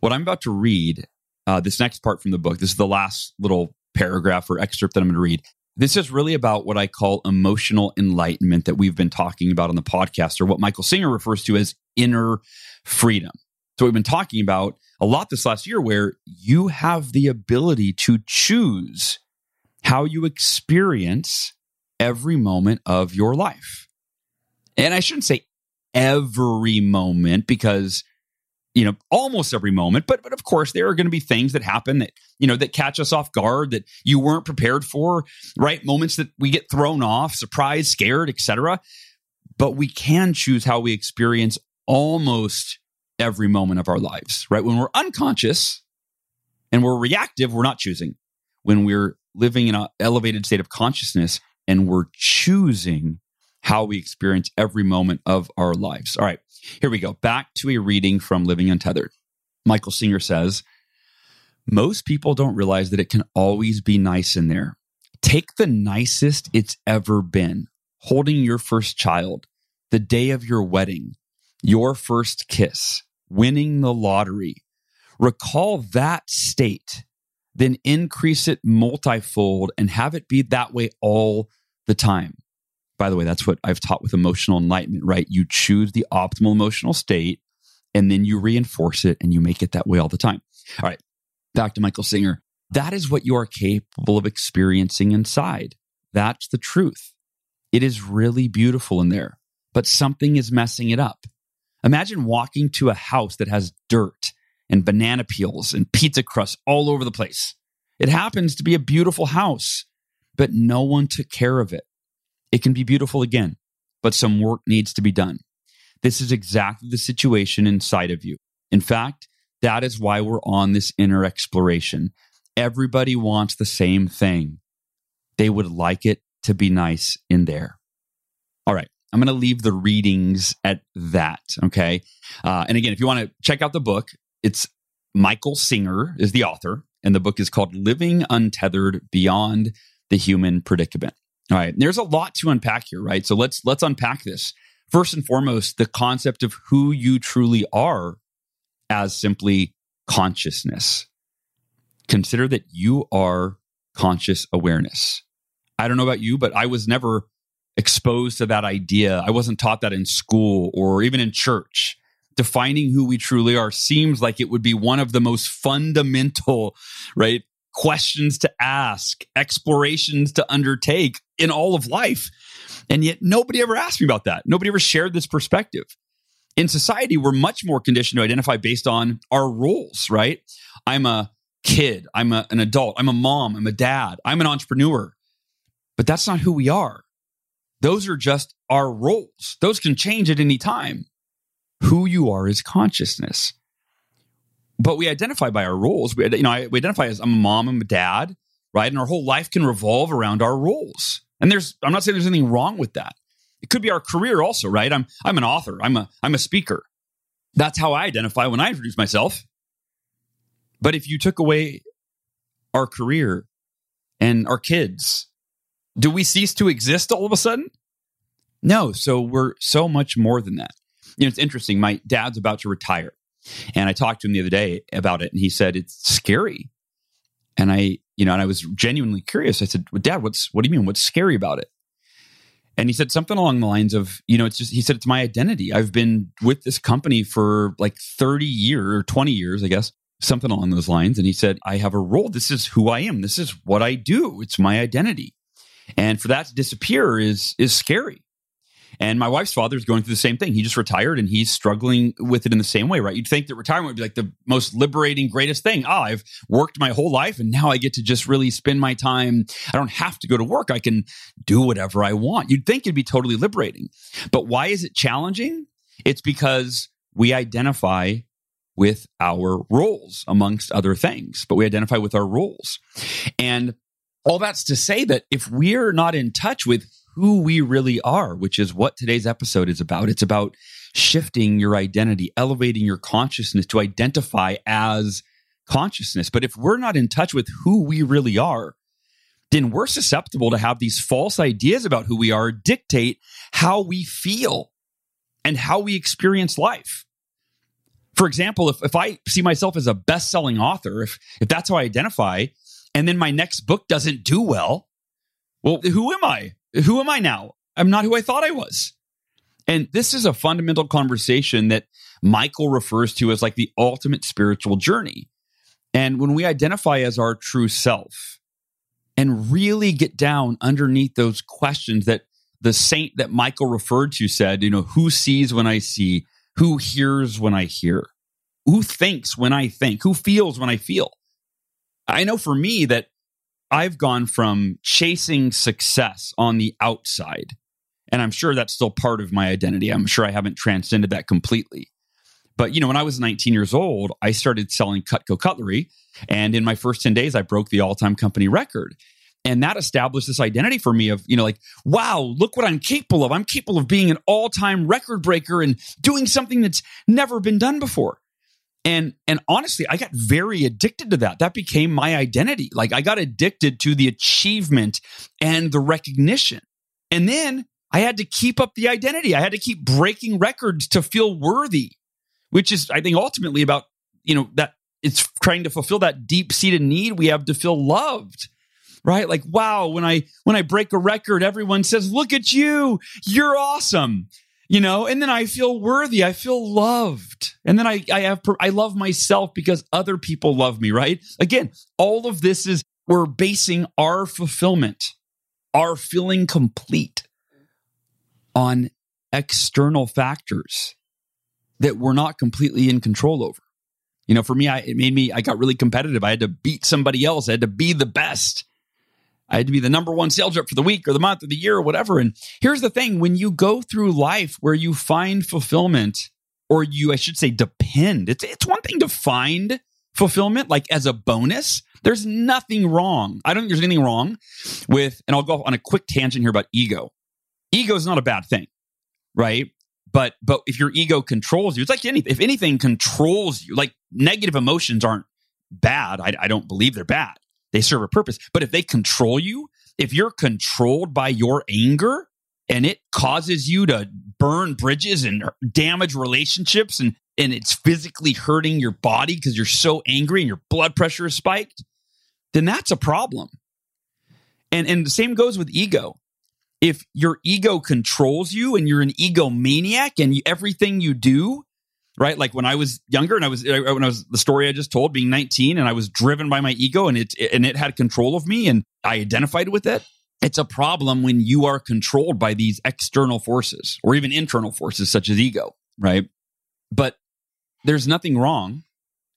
What I'm about to read, uh, this next part from the book, this is the last little paragraph or excerpt that I'm going to read. This is really about what I call emotional enlightenment that we've been talking about on the podcast, or what Michael Singer refers to as inner freedom. So, we've been talking about a lot this last year where you have the ability to choose how you experience every moment of your life. And I shouldn't say every moment because you know almost every moment but but of course there are going to be things that happen that you know that catch us off guard that you weren't prepared for right moments that we get thrown off surprised scared etc but we can choose how we experience almost every moment of our lives right when we're unconscious and we're reactive we're not choosing when we're living in an elevated state of consciousness and we're choosing how we experience every moment of our lives. All right, here we go. Back to a reading from Living Untethered. Michael Singer says, Most people don't realize that it can always be nice in there. Take the nicest it's ever been, holding your first child, the day of your wedding, your first kiss, winning the lottery. Recall that state, then increase it multifold and have it be that way all the time by the way, that's what I've taught with emotional enlightenment, right? You choose the optimal emotional state and then you reinforce it and you make it that way all the time. All right, back to Michael Singer. That is what you are capable of experiencing inside. That's the truth. It is really beautiful in there, but something is messing it up. Imagine walking to a house that has dirt and banana peels and pizza crusts all over the place. It happens to be a beautiful house, but no one took care of it. It can be beautiful again, but some work needs to be done. This is exactly the situation inside of you. In fact, that is why we're on this inner exploration. Everybody wants the same thing. They would like it to be nice in there. All right. I'm going to leave the readings at that. Okay. Uh, and again, if you want to check out the book, it's Michael Singer is the author, and the book is called Living Untethered Beyond the Human Predicament. All right. There's a lot to unpack here, right? So let's let's unpack this. First and foremost, the concept of who you truly are as simply consciousness. Consider that you are conscious awareness. I don't know about you, but I was never exposed to that idea. I wasn't taught that in school or even in church. Defining who we truly are seems like it would be one of the most fundamental, right? questions to ask, explorations to undertake in all of life. And yet nobody ever asked me about that. Nobody ever shared this perspective. In society, we're much more conditioned to identify based on our roles, right? I'm a kid, I'm a, an adult, I'm a mom, I'm a dad, I'm an entrepreneur. But that's not who we are. Those are just our roles. Those can change at any time. Who you are is consciousness but we identify by our roles. We, you know, we identify as I'm a mom, I'm a dad, right? And our whole life can revolve around our roles. And there's, I'm not saying there's anything wrong with that. It could be our career also, right? I'm, I'm an author. I'm a, I'm a speaker. That's how I identify when I introduce myself. But if you took away our career and our kids, do we cease to exist all of a sudden? No. So we're so much more than that. You know, it's interesting. My dad's about to retire. And I talked to him the other day about it, and he said it's scary. And I, you know, and I was genuinely curious. I said, well, "Dad, what's what do you mean? What's scary about it?" And he said something along the lines of, you know, it's just he said it's my identity. I've been with this company for like 30 years or 20 years, I guess, something along those lines. And he said, I have a role. This is who I am. This is what I do. It's my identity. And for that to disappear is is scary. And my wife's father is going through the same thing. He just retired and he's struggling with it in the same way, right? You'd think that retirement would be like the most liberating, greatest thing. Ah, I've worked my whole life and now I get to just really spend my time. I don't have to go to work. I can do whatever I want. You'd think it'd be totally liberating. But why is it challenging? It's because we identify with our roles amongst other things, but we identify with our roles. And all that's to say that if we're not in touch with who we really are, which is what today's episode is about. It's about shifting your identity, elevating your consciousness to identify as consciousness. But if we're not in touch with who we really are, then we're susceptible to have these false ideas about who we are dictate how we feel and how we experience life. For example, if, if I see myself as a best selling author, if, if that's how I identify, and then my next book doesn't do well, well, who am I? Who am I now? I'm not who I thought I was. And this is a fundamental conversation that Michael refers to as like the ultimate spiritual journey. And when we identify as our true self and really get down underneath those questions that the saint that Michael referred to said, you know, who sees when I see, who hears when I hear, who thinks when I think, who feels when I feel. I know for me that I've gone from chasing success on the outside, and I'm sure that's still part of my identity. I'm sure I haven't transcended that completely. But, you know, when I was 19 years old, I started selling Cutco cutlery. And in my first 10 days, I broke the all time company record. And that established this identity for me of, you know, like, wow, look what I'm capable of. I'm capable of being an all time record breaker and doing something that's never been done before. And, and honestly, I got very addicted to that. That became my identity. Like I got addicted to the achievement and the recognition. And then I had to keep up the identity. I had to keep breaking records to feel worthy which is, I think, ultimately about, you know, that it's trying to fulfill that deep seated need we have to feel loved right like wow when i when i break a record everyone says look at you you're awesome you know and then i feel worthy i feel loved and then i i have i love myself because other people love me right again all of this is we're basing our fulfillment our feeling complete on external factors that we're not completely in control over. You know, for me, I, it made me, I got really competitive. I had to beat somebody else. I had to be the best. I had to be the number one sales rep for the week or the month or the year or whatever. And here's the thing when you go through life where you find fulfillment, or you, I should say, depend, it's, it's one thing to find fulfillment like as a bonus. There's nothing wrong. I don't think there's anything wrong with, and I'll go on a quick tangent here about ego. Ego is not a bad thing, right? But but if your ego controls you, it's like anything. If anything controls you, like negative emotions aren't bad. I, I don't believe they're bad. They serve a purpose. But if they control you, if you're controlled by your anger and it causes you to burn bridges and damage relationships and and it's physically hurting your body because you're so angry and your blood pressure is spiked, then that's a problem. And and the same goes with ego if your ego controls you and you're an egomaniac and you, everything you do, right? Like when I was younger and I was uh, when I was the story I just told, being 19, and I was driven by my ego and it and it had control of me, and I identified with it. It's a problem when you are controlled by these external forces or even internal forces such as ego, right? But there's nothing wrong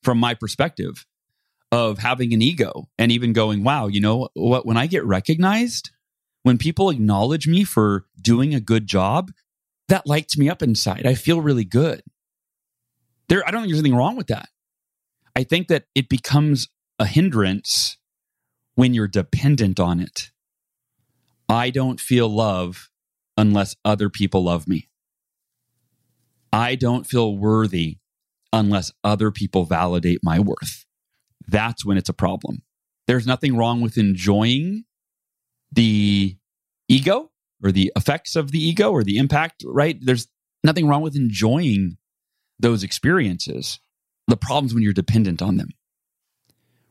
from my perspective of having an ego and even going, wow, you know what? When I get recognized, when people acknowledge me for doing a good job, that lights me up inside. I feel really good. There, I don't think there's anything wrong with that. I think that it becomes a hindrance when you're dependent on it. I don't feel love unless other people love me. I don't feel worthy unless other people validate my worth. That's when it's a problem. There's nothing wrong with enjoying the ego or the effects of the ego or the impact, right? There's nothing wrong with enjoying those experiences. The problem's when you're dependent on them,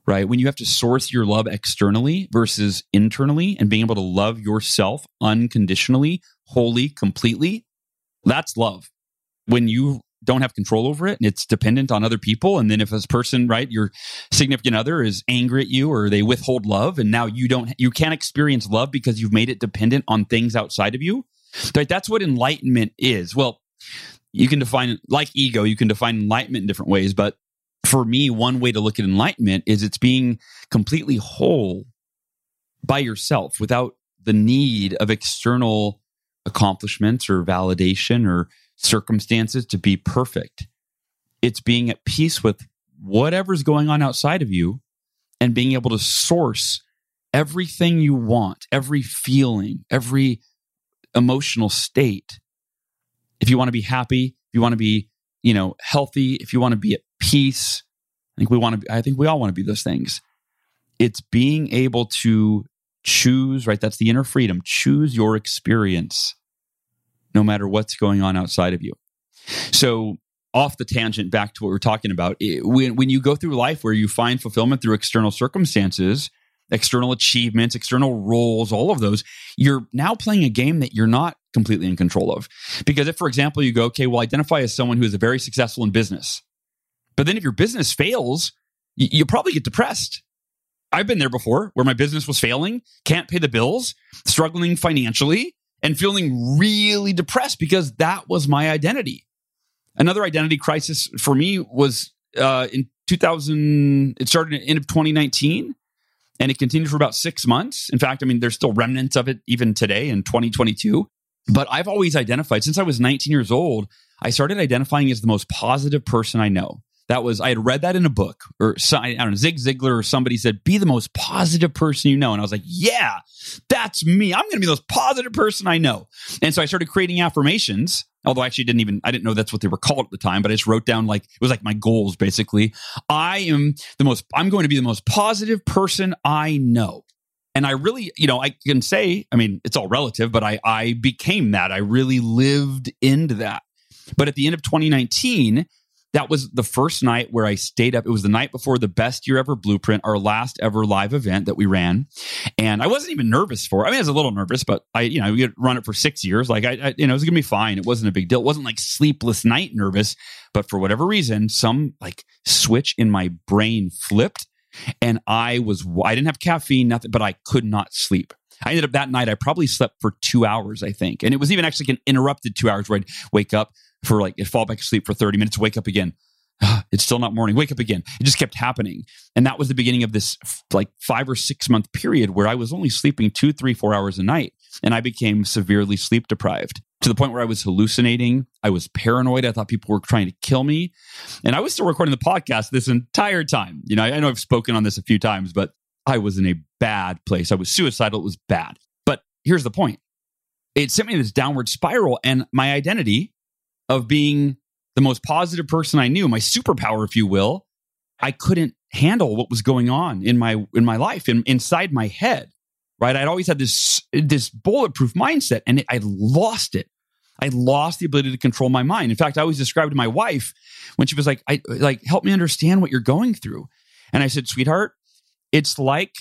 right? When you have to source your love externally versus internally and being able to love yourself unconditionally, wholly, completely, that's love. When you don't have control over it and it's dependent on other people and then if this person right your significant other is angry at you or they withhold love and now you don't you can't experience love because you've made it dependent on things outside of you right that's what enlightenment is well you can define like ego you can define enlightenment in different ways but for me one way to look at enlightenment is it's being completely whole by yourself without the need of external accomplishments or validation or circumstances to be perfect. It's being at peace with whatever's going on outside of you and being able to source everything you want, every feeling, every emotional state. If you want to be happy, if you want to be, you know, healthy, if you want to be at peace, I think we want to be, I think we all want to be those things. It's being able to choose, right? That's the inner freedom. Choose your experience no matter what's going on outside of you. So off the tangent back to what we're talking about. It, when, when you go through life where you find fulfillment through external circumstances, external achievements, external roles, all of those, you're now playing a game that you're not completely in control of. Because if, for example, you go, okay, well, identify as someone who is very successful in business. But then if your business fails, you, you probably get depressed. I've been there before where my business was failing, can't pay the bills, struggling financially, and feeling really depressed because that was my identity. Another identity crisis for me was uh, in 2000, it started at the end of 2019 and it continued for about six months. In fact, I mean, there's still remnants of it even today in 2022. But I've always identified since I was 19 years old, I started identifying as the most positive person I know. That was, I had read that in a book or I don't know, Zig Ziglar or somebody said, be the most positive person you know. And I was like, yeah, that's me. I'm going to be the most positive person I know. And so I started creating affirmations, although I actually didn't even, I didn't know that's what they were called at the time, but I just wrote down like, it was like my goals basically. I am the most, I'm going to be the most positive person I know. And I really, you know, I can say, I mean, it's all relative, but I, I became that. I really lived into that. But at the end of 2019, that was the first night where I stayed up. It was the night before the best year ever blueprint, our last ever live event that we ran. And I wasn't even nervous for it. I mean, I was a little nervous, but I, you know, we had run it for six years. Like I, I you know, it was going to be fine. It wasn't a big deal. It wasn't like sleepless night nervous, but for whatever reason, some like switch in my brain flipped and I was, I didn't have caffeine, nothing, but I could not sleep. I ended up that night, I probably slept for two hours, I think. And it was even actually an interrupted two hours where I'd wake up, for like fall back asleep for 30 minutes, wake up again. It's still not morning. Wake up again. It just kept happening. And that was the beginning of this like five or six month period where I was only sleeping two, three, four hours a night. And I became severely sleep deprived to the point where I was hallucinating. I was paranoid. I thought people were trying to kill me. And I was still recording the podcast this entire time. You know, I know I've spoken on this a few times, but I was in a bad place. I was suicidal. It was bad. But here's the point it sent me this downward spiral, and my identity of being the most positive person I knew, my superpower, if you will, I couldn't handle what was going on in my in my life and in, inside my head. Right, I'd always had this this bulletproof mindset, and it, I lost it. I lost the ability to control my mind. In fact, I always described to my wife when she was like, "I like help me understand what you're going through," and I said, "Sweetheart, it's like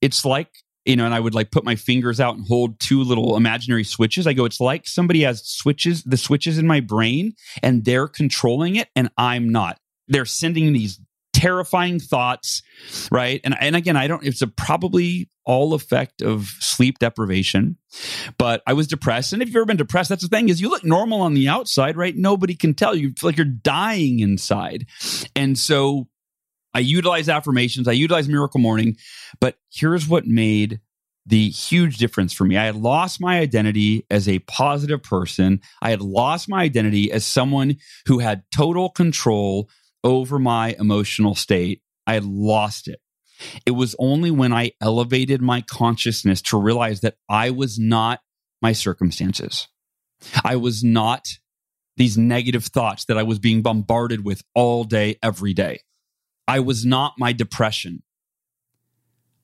it's like you know, and I would like put my fingers out and hold two little imaginary switches. I go, it's like somebody has switches, the switches in my brain, and they're controlling it, and I'm not. They're sending these terrifying thoughts, right? And and again, I don't. It's a probably all effect of sleep deprivation, but I was depressed. And if you've ever been depressed, that's the thing is you look normal on the outside, right? Nobody can tell you. feel like you're dying inside, and so I utilize affirmations, I utilize Miracle Morning, but here's what made the huge difference for me. I had lost my identity as a positive person. I had lost my identity as someone who had total control over my emotional state. I had lost it. It was only when I elevated my consciousness to realize that I was not my circumstances. I was not these negative thoughts that I was being bombarded with all day, every day. I was not my depression.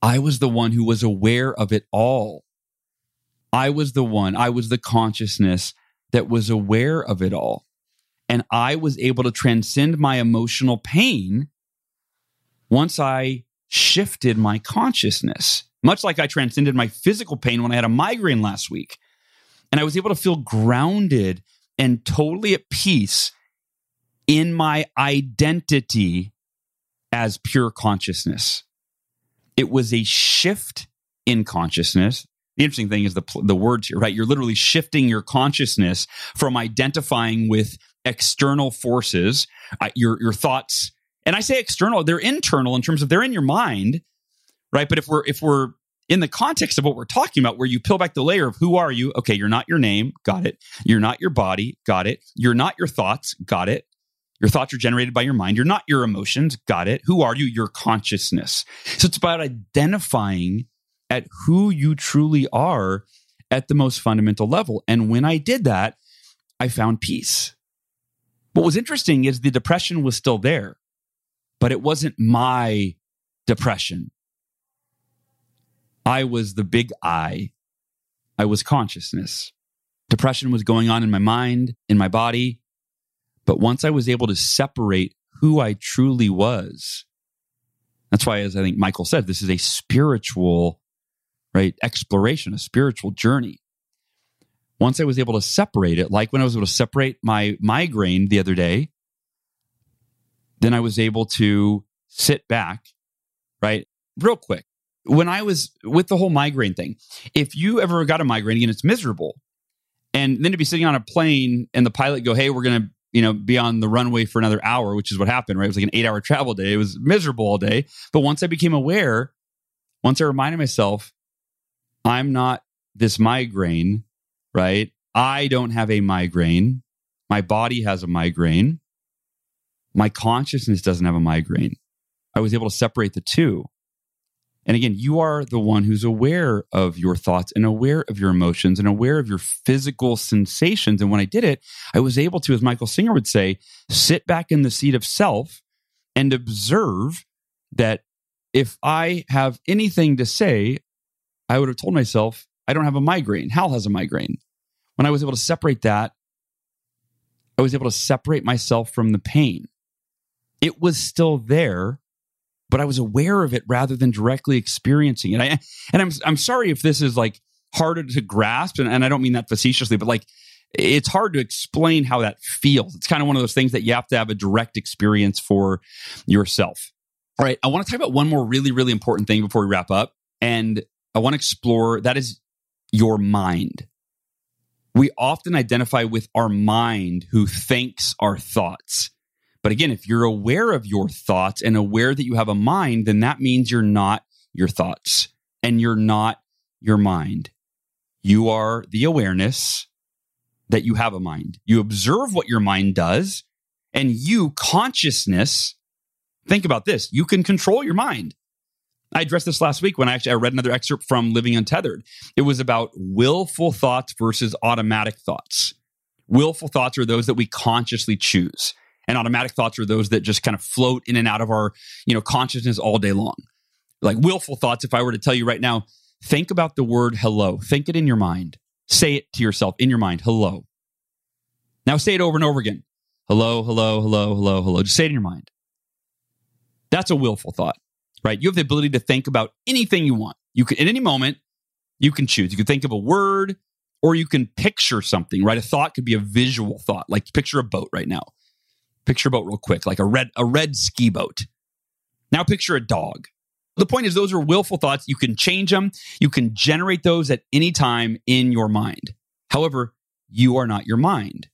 I was the one who was aware of it all. I was the one, I was the consciousness that was aware of it all. And I was able to transcend my emotional pain once I shifted my consciousness, much like I transcended my physical pain when I had a migraine last week. And I was able to feel grounded and totally at peace in my identity as pure consciousness. It was a shift in consciousness. The interesting thing is the the words here, right? You're literally shifting your consciousness from identifying with external forces, uh, your your thoughts, and I say external, they're internal in terms of they're in your mind, right? But if we're if we're in the context of what we're talking about, where you peel back the layer of who are you? Okay, you're not your name, got it. You're not your body, got it. You're not your thoughts, got it. Your thoughts are generated by your mind. You're not your emotions. Got it. Who are you? Your consciousness. So it's about identifying at who you truly are at the most fundamental level. And when I did that, I found peace. What was interesting is the depression was still there, but it wasn't my depression. I was the big I. I was consciousness. Depression was going on in my mind, in my body, But once I was able to separate who I truly was, that's why, as I think Michael said, this is a spiritual, right, exploration, a spiritual journey. Once I was able to separate it, like when I was able to separate my migraine the other day, then I was able to sit back, right, real quick. When I was with the whole migraine thing, if you ever got a migraine, again, it's miserable. And then to be sitting on a plane and the pilot go, hey, we're going to you know, be on the runway for another hour, which is what happened, right? It was like an eight hour travel day. It was miserable all day. But once I became aware, once I reminded myself, I'm not this migraine, right? I don't have a migraine. My body has a migraine. My consciousness doesn't have a migraine. I was able to separate the two. And again, you are the one who's aware of your thoughts and aware of your emotions and aware of your physical sensations. And when I did it, I was able to, as Michael Singer would say, sit back in the seat of self and observe that if I have anything to say, I would have told myself, I don't have a migraine. Hal has a migraine. When I was able to separate that, I was able to separate myself from the pain. It was still there, but I was aware of it rather than directly experiencing it. I, and I'm I'm sorry if this is like harder to grasp, and, and I don't mean that facetiously, but like it's hard to explain how that feels. It's kind of one of those things that you have to have a direct experience for yourself. All right, I want to talk about one more really, really important thing before we wrap up. And I want to explore that is your mind. We often identify with our mind who thinks our thoughts. But again, if you're aware of your thoughts and aware that you have a mind, then that means you're not your thoughts and you're not your mind. You are the awareness that you have a mind. You observe what your mind does and you consciousness. Think about this. You can control your mind. I addressed this last week when I actually I read another excerpt from Living Untethered. It was about willful thoughts versus automatic thoughts. Willful thoughts are those that we consciously choose and automatic thoughts are those that just kind of float in and out of our you know consciousness all day long. Like willful thoughts if i were to tell you right now think about the word hello. Think it in your mind. Say it to yourself in your mind hello. Now say it over and over again. Hello hello hello hello hello. Just say it in your mind. That's a willful thought right? You have the ability to think about anything you want. You can at any moment you can choose. You can think of a word or you can picture something right? A thought could be a visual thought. Like picture a boat right now Picture boat real quick, like a red a red ski boat. Now picture a dog. The point is those are willful thoughts. You can change them. You can generate those at any time in your mind. However, you are not your mind.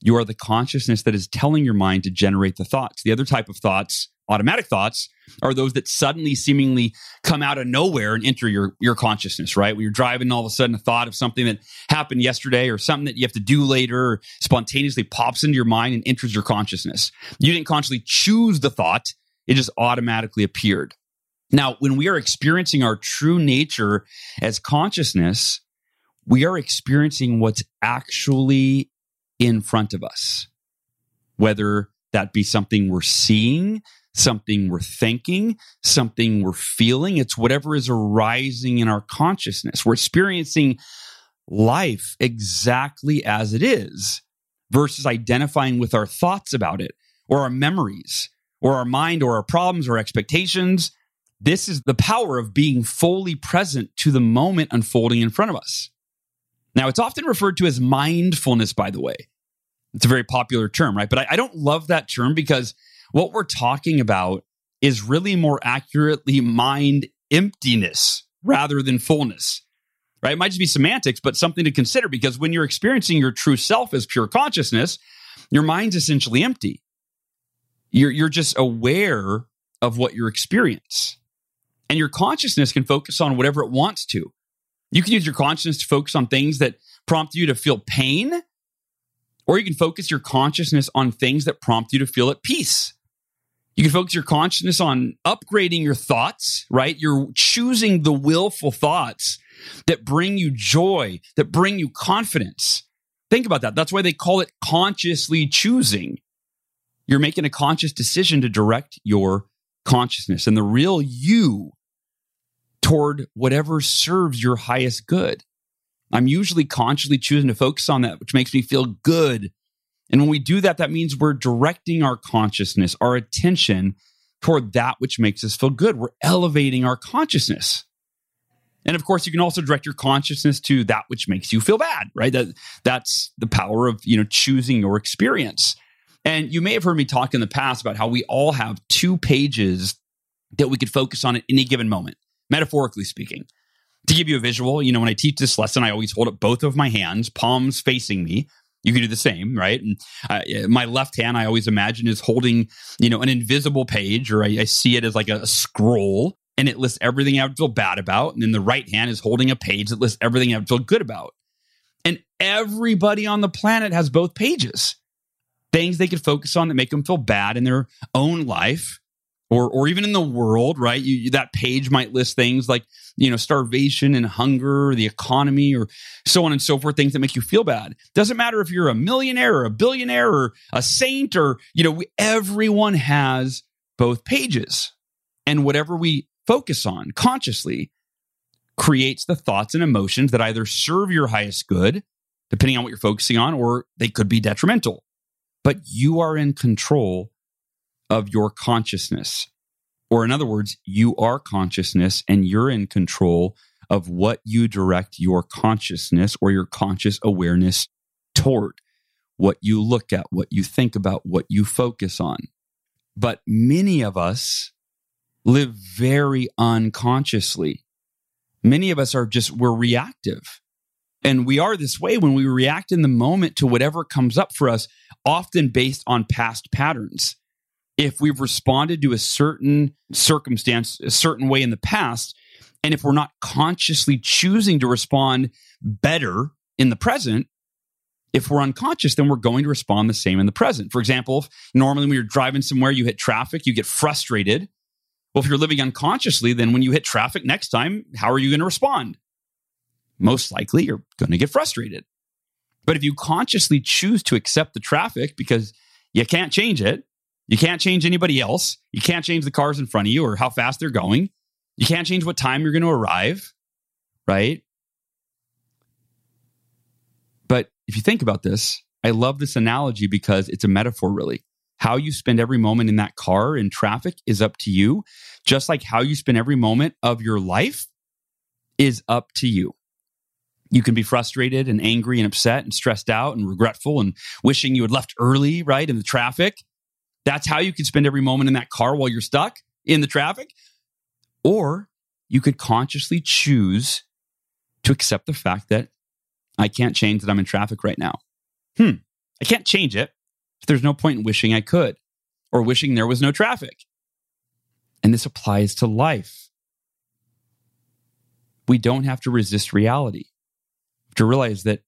You are the consciousness that is telling your mind to generate the thoughts. The other type of thoughts automatic thoughts are those that suddenly seemingly come out of nowhere and enter your your consciousness right? When you're driving all of a sudden a thought of something that happened yesterday or something that you have to do later spontaneously pops into your mind and enters your consciousness. You didn't consciously choose the thought. It just automatically appeared. Now when we are experiencing our true nature as consciousness we are experiencing what's actually in front of us whether that be something we're seeing something we're thinking, something we're feeling. It's whatever is arising in our consciousness. We're experiencing life exactly as it is versus identifying with our thoughts about it or our memories or our mind or our problems or expectations. This is the power of being fully present to the moment unfolding in front of us. Now, it's often referred to as mindfulness, by the way. It's a very popular term, right? But I, I don't love that term because what we're talking about is really more accurately mind emptiness rather than fullness. Right? It might just be semantics, but something to consider because when you're experiencing your true self as pure consciousness, your mind's essentially empty. You're, you're just aware of what you experience. And your consciousness can focus on whatever it wants to. You can use your consciousness to focus on things that prompt you to feel pain, or you can focus your consciousness on things that prompt you to feel at peace. You can focus your consciousness on upgrading your thoughts, right? You're choosing the willful thoughts that bring you joy, that bring you confidence. Think about that. That's why they call it consciously choosing. You're making a conscious decision to direct your consciousness and the real you toward whatever serves your highest good. I'm usually consciously choosing to focus on that, which makes me feel good And when we do that, that means we're directing our consciousness, our attention toward that which makes us feel good. We're elevating our consciousness. And of course, you can also direct your consciousness to that which makes you feel bad, right? That that's the power of, you know, choosing your experience. And you may have heard me talk in the past about how we all have two pages that we could focus on at any given moment, metaphorically speaking. To give you a visual, you know, when I teach this lesson, I always hold up both of my hands, palms facing me. You can do the same, right? And uh, my left hand, I always imagine, is holding, you know, an invisible page, or I, I see it as like a, a scroll, and it lists everything I feel bad about. And then the right hand is holding a page that lists everything I feel good about. And everybody on the planet has both pages, things they could focus on that make them feel bad in their own life or or even in the world, right? You, that page might list things like you know starvation and hunger, the economy, or so on and so forth. Things that make you feel bad. Doesn't matter if you're a millionaire or a billionaire or a saint or you know we, everyone has both pages, and whatever we focus on consciously creates the thoughts and emotions that either serve your highest good, depending on what you're focusing on, or they could be detrimental. But you are in control of your consciousness. Or, in other words, you are consciousness and you're in control of what you direct your consciousness or your conscious awareness toward, what you look at, what you think about, what you focus on. But many of us live very unconsciously. Many of us are just, we're reactive. And we are this way when we react in the moment to whatever comes up for us, often based on past patterns if we've responded to a certain circumstance a certain way in the past, and if we're not consciously choosing to respond better in the present, if we're unconscious, then we're going to respond the same in the present. For example, if normally when you're driving somewhere, you hit traffic, you get frustrated. Well, if you're living unconsciously, then when you hit traffic next time, how are you going to respond? Most likely, you're going to get frustrated. But if you consciously choose to accept the traffic because you can't change it, you can't change anybody else. You can't change the cars in front of you or how fast they're going. You can't change what time you're going to arrive, right? But if you think about this, I love this analogy because it's a metaphor, really. How you spend every moment in that car in traffic is up to you, just like how you spend every moment of your life is up to you. You can be frustrated and angry and upset and stressed out and regretful and wishing you had left early, right, in the traffic. That's how you could spend every moment in that car while you're stuck in the traffic. Or you could consciously choose to accept the fact that I can't change that I'm in traffic right now. Hmm, I can't change it. There's no point in wishing I could or wishing there was no traffic. And this applies to life. We don't have to resist reality. to realize that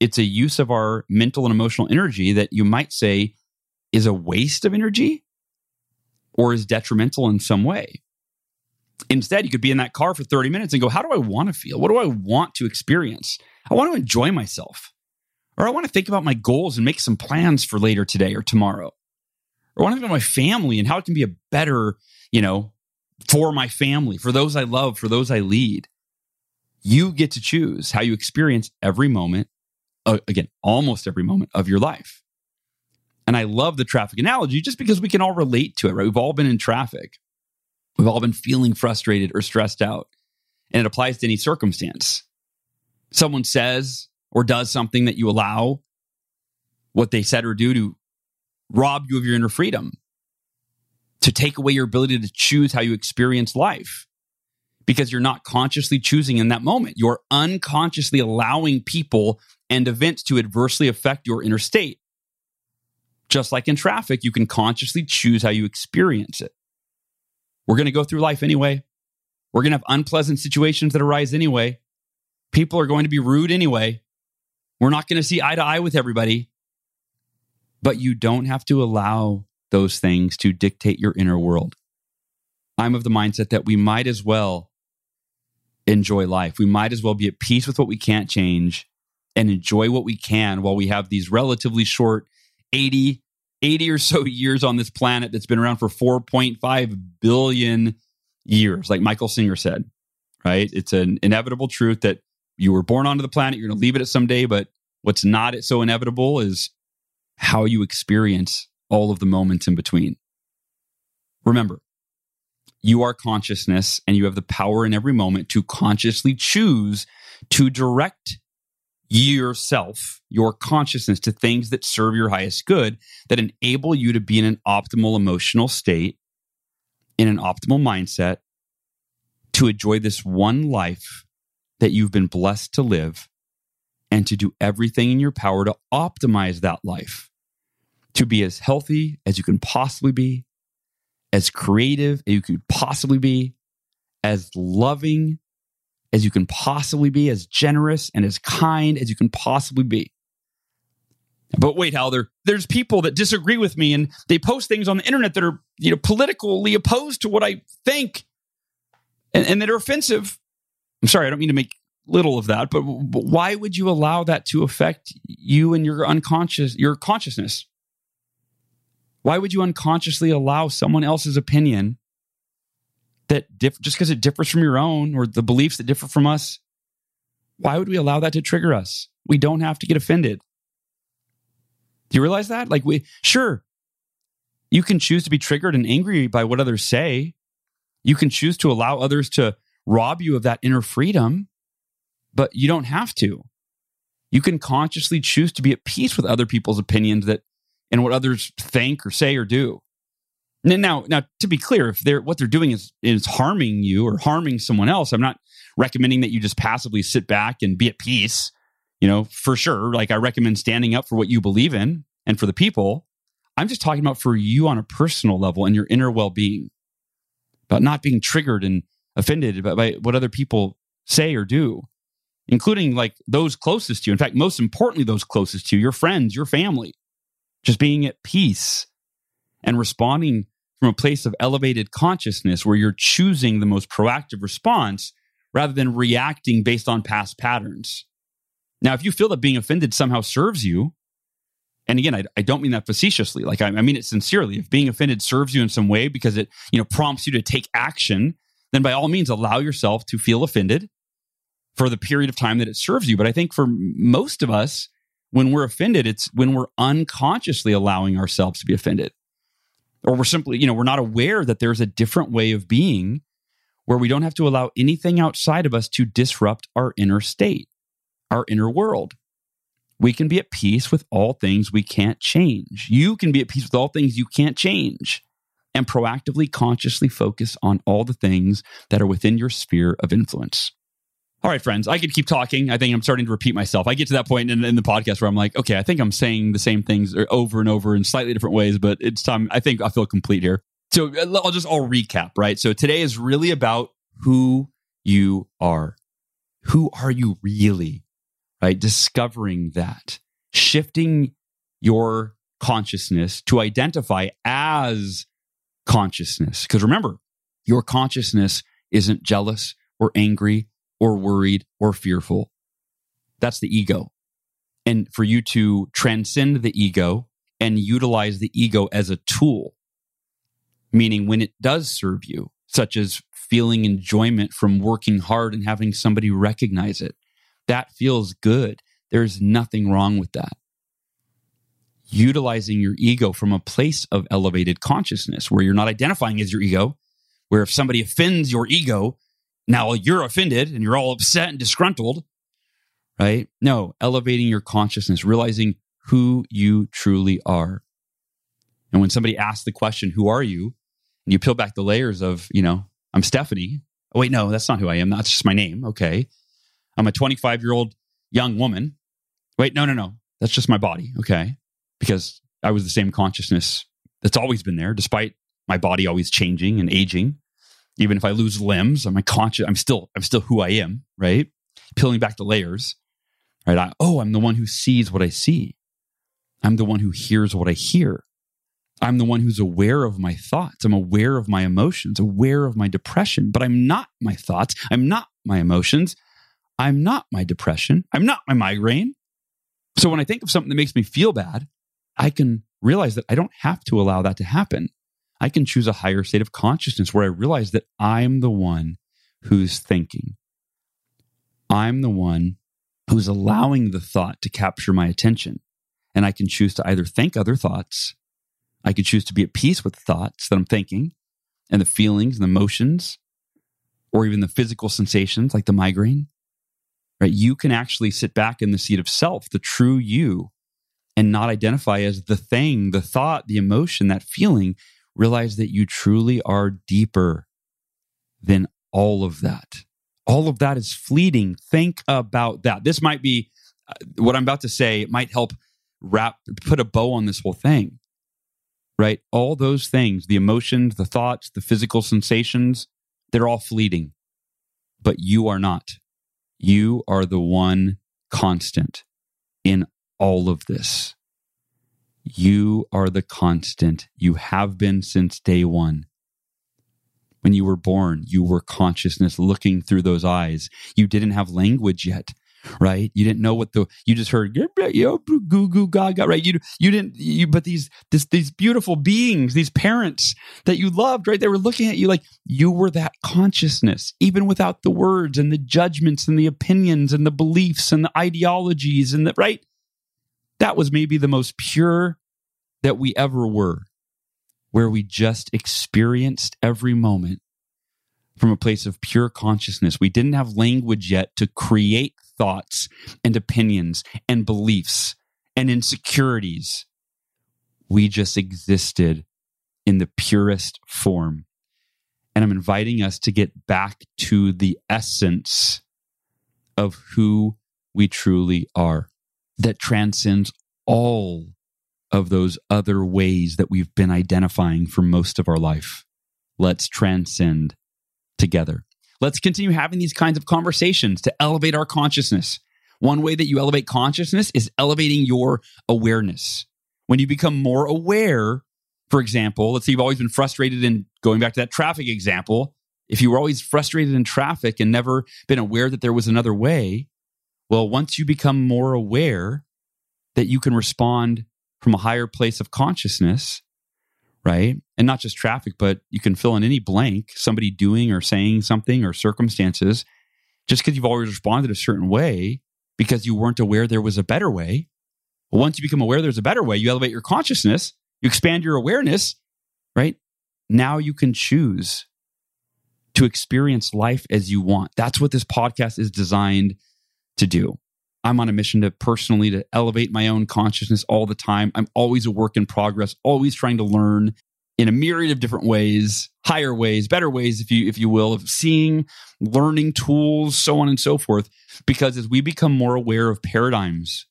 it's a use of our mental and emotional energy that you might say is a waste of energy or is detrimental in some way. Instead, you could be in that car for 30 minutes and go, How do I want to feel? What do I want to experience? I want to enjoy myself. Or I want to think about my goals and make some plans for later today or tomorrow. Or I want to think about my family and how it can be a better, you know, for my family, for those I love, for those I lead. You get to choose how you experience every moment, uh, again, almost every moment of your life. And I love the traffic analogy just because we can all relate to it, right? We've all been in traffic. We've all been feeling frustrated or stressed out. And it applies to any circumstance. Someone says or does something that you allow what they said or do to rob you of your inner freedom, to take away your ability to choose how you experience life because you're not consciously choosing in that moment. You're unconsciously allowing people and events to adversely affect your inner state. Just like in traffic, you can consciously choose how you experience it. We're going to go through life anyway. We're going to have unpleasant situations that arise anyway. People are going to be rude anyway. We're not going to see eye to eye with everybody. But you don't have to allow those things to dictate your inner world. I'm of the mindset that we might as well enjoy life. We might as well be at peace with what we can't change and enjoy what we can while we have these relatively short 80, 80 or so years on this planet that's been around for 4.5 billion years, like Michael Singer said, right? It's an inevitable truth that you were born onto the planet, you're going to leave it at some day, but what's not so inevitable is how you experience all of the moments in between. Remember, you are consciousness and you have the power in every moment to consciously choose to direct yourself, your consciousness to things that serve your highest good, that enable you to be in an optimal emotional state, in an optimal mindset, to enjoy this one life that you've been blessed to live, and to do everything in your power to optimize that life, to be as healthy as you can possibly be, as creative as you could possibly be, as loving as you can possibly be, as generous and as kind as you can possibly be. But wait, Hal, there, there's people that disagree with me and they post things on the internet that are, you know, politically opposed to what I think and, and that are offensive. I'm sorry, I don't mean to make little of that, but, but why would you allow that to affect you and your unconscious, your consciousness? Why would you unconsciously allow someone else's opinion that diff- just because it differs from your own or the beliefs that differ from us, why would we allow that to trigger us? We don't have to get offended. Do you realize that? Like we sure you can choose to be triggered and angry by what others say. You can choose to allow others to rob you of that inner freedom, but you don't have to. You can consciously choose to be at peace with other people's opinions that and what others think or say or do. Now, now to be clear, if they're what they're doing is is harming you or harming someone else, I'm not recommending that you just passively sit back and be at peace. You know, for sure. Like I recommend standing up for what you believe in and for the people. I'm just talking about for you on a personal level and your inner well-being, about not being triggered and offended by, by what other people say or do, including like those closest to you. In fact, most importantly, those closest to you, your friends, your family just being at peace and responding from a place of elevated consciousness where you're choosing the most proactive response rather than reacting based on past patterns. Now, if you feel that being offended somehow serves you, and again, I, I don't mean that facetiously, like I, I mean it sincerely. If being offended serves you in some way because it, you know, prompts you to take action, then by all means allow yourself to feel offended for the period of time that it serves you. But I think for most of us, when we're offended, it's when we're unconsciously allowing ourselves to be offended. Or we're simply, you know, we're not aware that there's a different way of being where we don't have to allow anything outside of us to disrupt our inner state, our inner world. We can be at peace with all things we can't change. You can be at peace with all things you can't change and proactively, consciously focus on all the things that are within your sphere of influence. All right, friends, I could keep talking. I think I'm starting to repeat myself. I get to that point in, in, the podcast where I'm like, okay, I think I'm saying the same things over and over in slightly different ways, but it's time. I think I feel complete here. So uh, I'll just, I'll recap, right? So today is really about who you are. Who are you really, right? Discovering that, shifting your consciousness to identify as consciousness. Because remember, your consciousness isn't jealous or angry or worried or fearful. That's the ego. And for you to transcend the ego and utilize the ego as a tool, meaning when it does serve you, such as feeling enjoyment from working hard and having somebody recognize it, that feels good. There's nothing wrong with that. Utilizing your ego from a place of elevated consciousness where you're not identifying as your ego, where if somebody offends your ego, now you're offended and you're all upset and disgruntled, right? No, elevating your consciousness, realizing who you truly are. And when somebody asks the question, Who are you? and you peel back the layers of, you know, I'm Stephanie. Oh, wait, no, that's not who I am. That's just my name. Okay. I'm a 25 year old young woman. Wait, no, no, no. That's just my body. Okay. Because I was the same consciousness that's always been there, despite my body always changing and aging even if I lose limbs, I'm conscious. I'm still I'm still who I am, right? Peeling back the layers, right? I, oh, I'm the one who sees what I see. I'm the one who hears what I hear. I'm the one who's aware of my thoughts. I'm aware of my emotions, aware of my depression, but I'm not my thoughts. I'm not my emotions. I'm not my depression. I'm not my migraine. So when I think of something that makes me feel bad, I can realize that I don't have to allow that to happen. I can choose a higher state of consciousness where I realize that I'm the one who's thinking. I'm the one who's allowing the thought to capture my attention. And I can choose to either think other thoughts, I can choose to be at peace with the thoughts that I'm thinking and the feelings and the emotions, or even the physical sensations like the migraine. Right? You can actually sit back in the seat of self, the true you, and not identify as the thing, the thought, the emotion, that feeling. Realize that you truly are deeper than all of that. All of that is fleeting. Think about that. This might be uh, what I'm about to say, it might help wrap, put a bow on this whole thing, right? All those things, the emotions, the thoughts, the physical sensations, they're all fleeting, but you are not. You are the one constant in all of this. You are the constant. You have been since day one. When you were born, you were consciousness looking through those eyes. You didn't have language yet, right? You didn't know what the you just heard yo goo goo gaga, right? You you didn't you but these this these beautiful beings, these parents that you loved, right? They were looking at you like you were that consciousness, even without the words and the judgments and the opinions and the beliefs and the ideologies and the right. That was maybe the most pure that we ever were where we just experienced every moment from a place of pure consciousness. We didn't have language yet to create thoughts and opinions and beliefs and insecurities. We just existed in the purest form. And I'm inviting us to get back to the essence of who we truly are that transcends all of those other ways that we've been identifying for most of our life. Let's transcend together. Let's continue having these kinds of conversations to elevate our consciousness. One way that you elevate consciousness is elevating your awareness. When you become more aware, for example, let's say you've always been frustrated in going back to that traffic example. If you were always frustrated in traffic and never been aware that there was another way, well, once you become more aware that you can respond from a higher place of consciousness, right? And not just traffic, but you can fill in any blank, somebody doing or saying something or circumstances, just because you've always responded a certain way because you weren't aware there was a better way. Well, once you become aware there's a better way, you elevate your consciousness, you expand your awareness, right? Now you can choose to experience life as you want. That's what this podcast is designed to do. I'm on a mission to personally to elevate my own consciousness all the time. I'm always a work in progress, always trying to learn in a myriad of different ways, higher ways, better ways, if you if you will, of seeing, learning tools, so on and so forth. Because as we become more aware of paradigms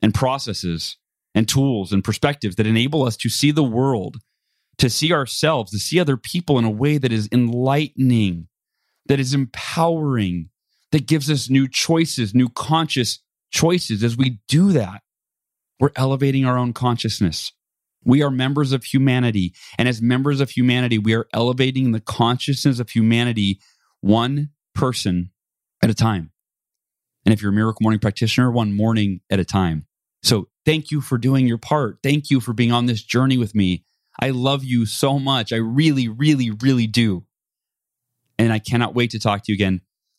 and processes and tools and perspectives that enable us to see the world, to see ourselves, to see other people in a way that is enlightening, that is empowering, that gives us new choices, new conscious choices. As we do that, we're elevating our own consciousness. We are members of humanity. And as members of humanity, we are elevating the consciousness of humanity one person at a time. And if you're a miracle morning practitioner, one morning at a time. So thank you for doing your part. Thank you for being on this journey with me. I love you so much. I really, really, really do. And I cannot wait to talk to you again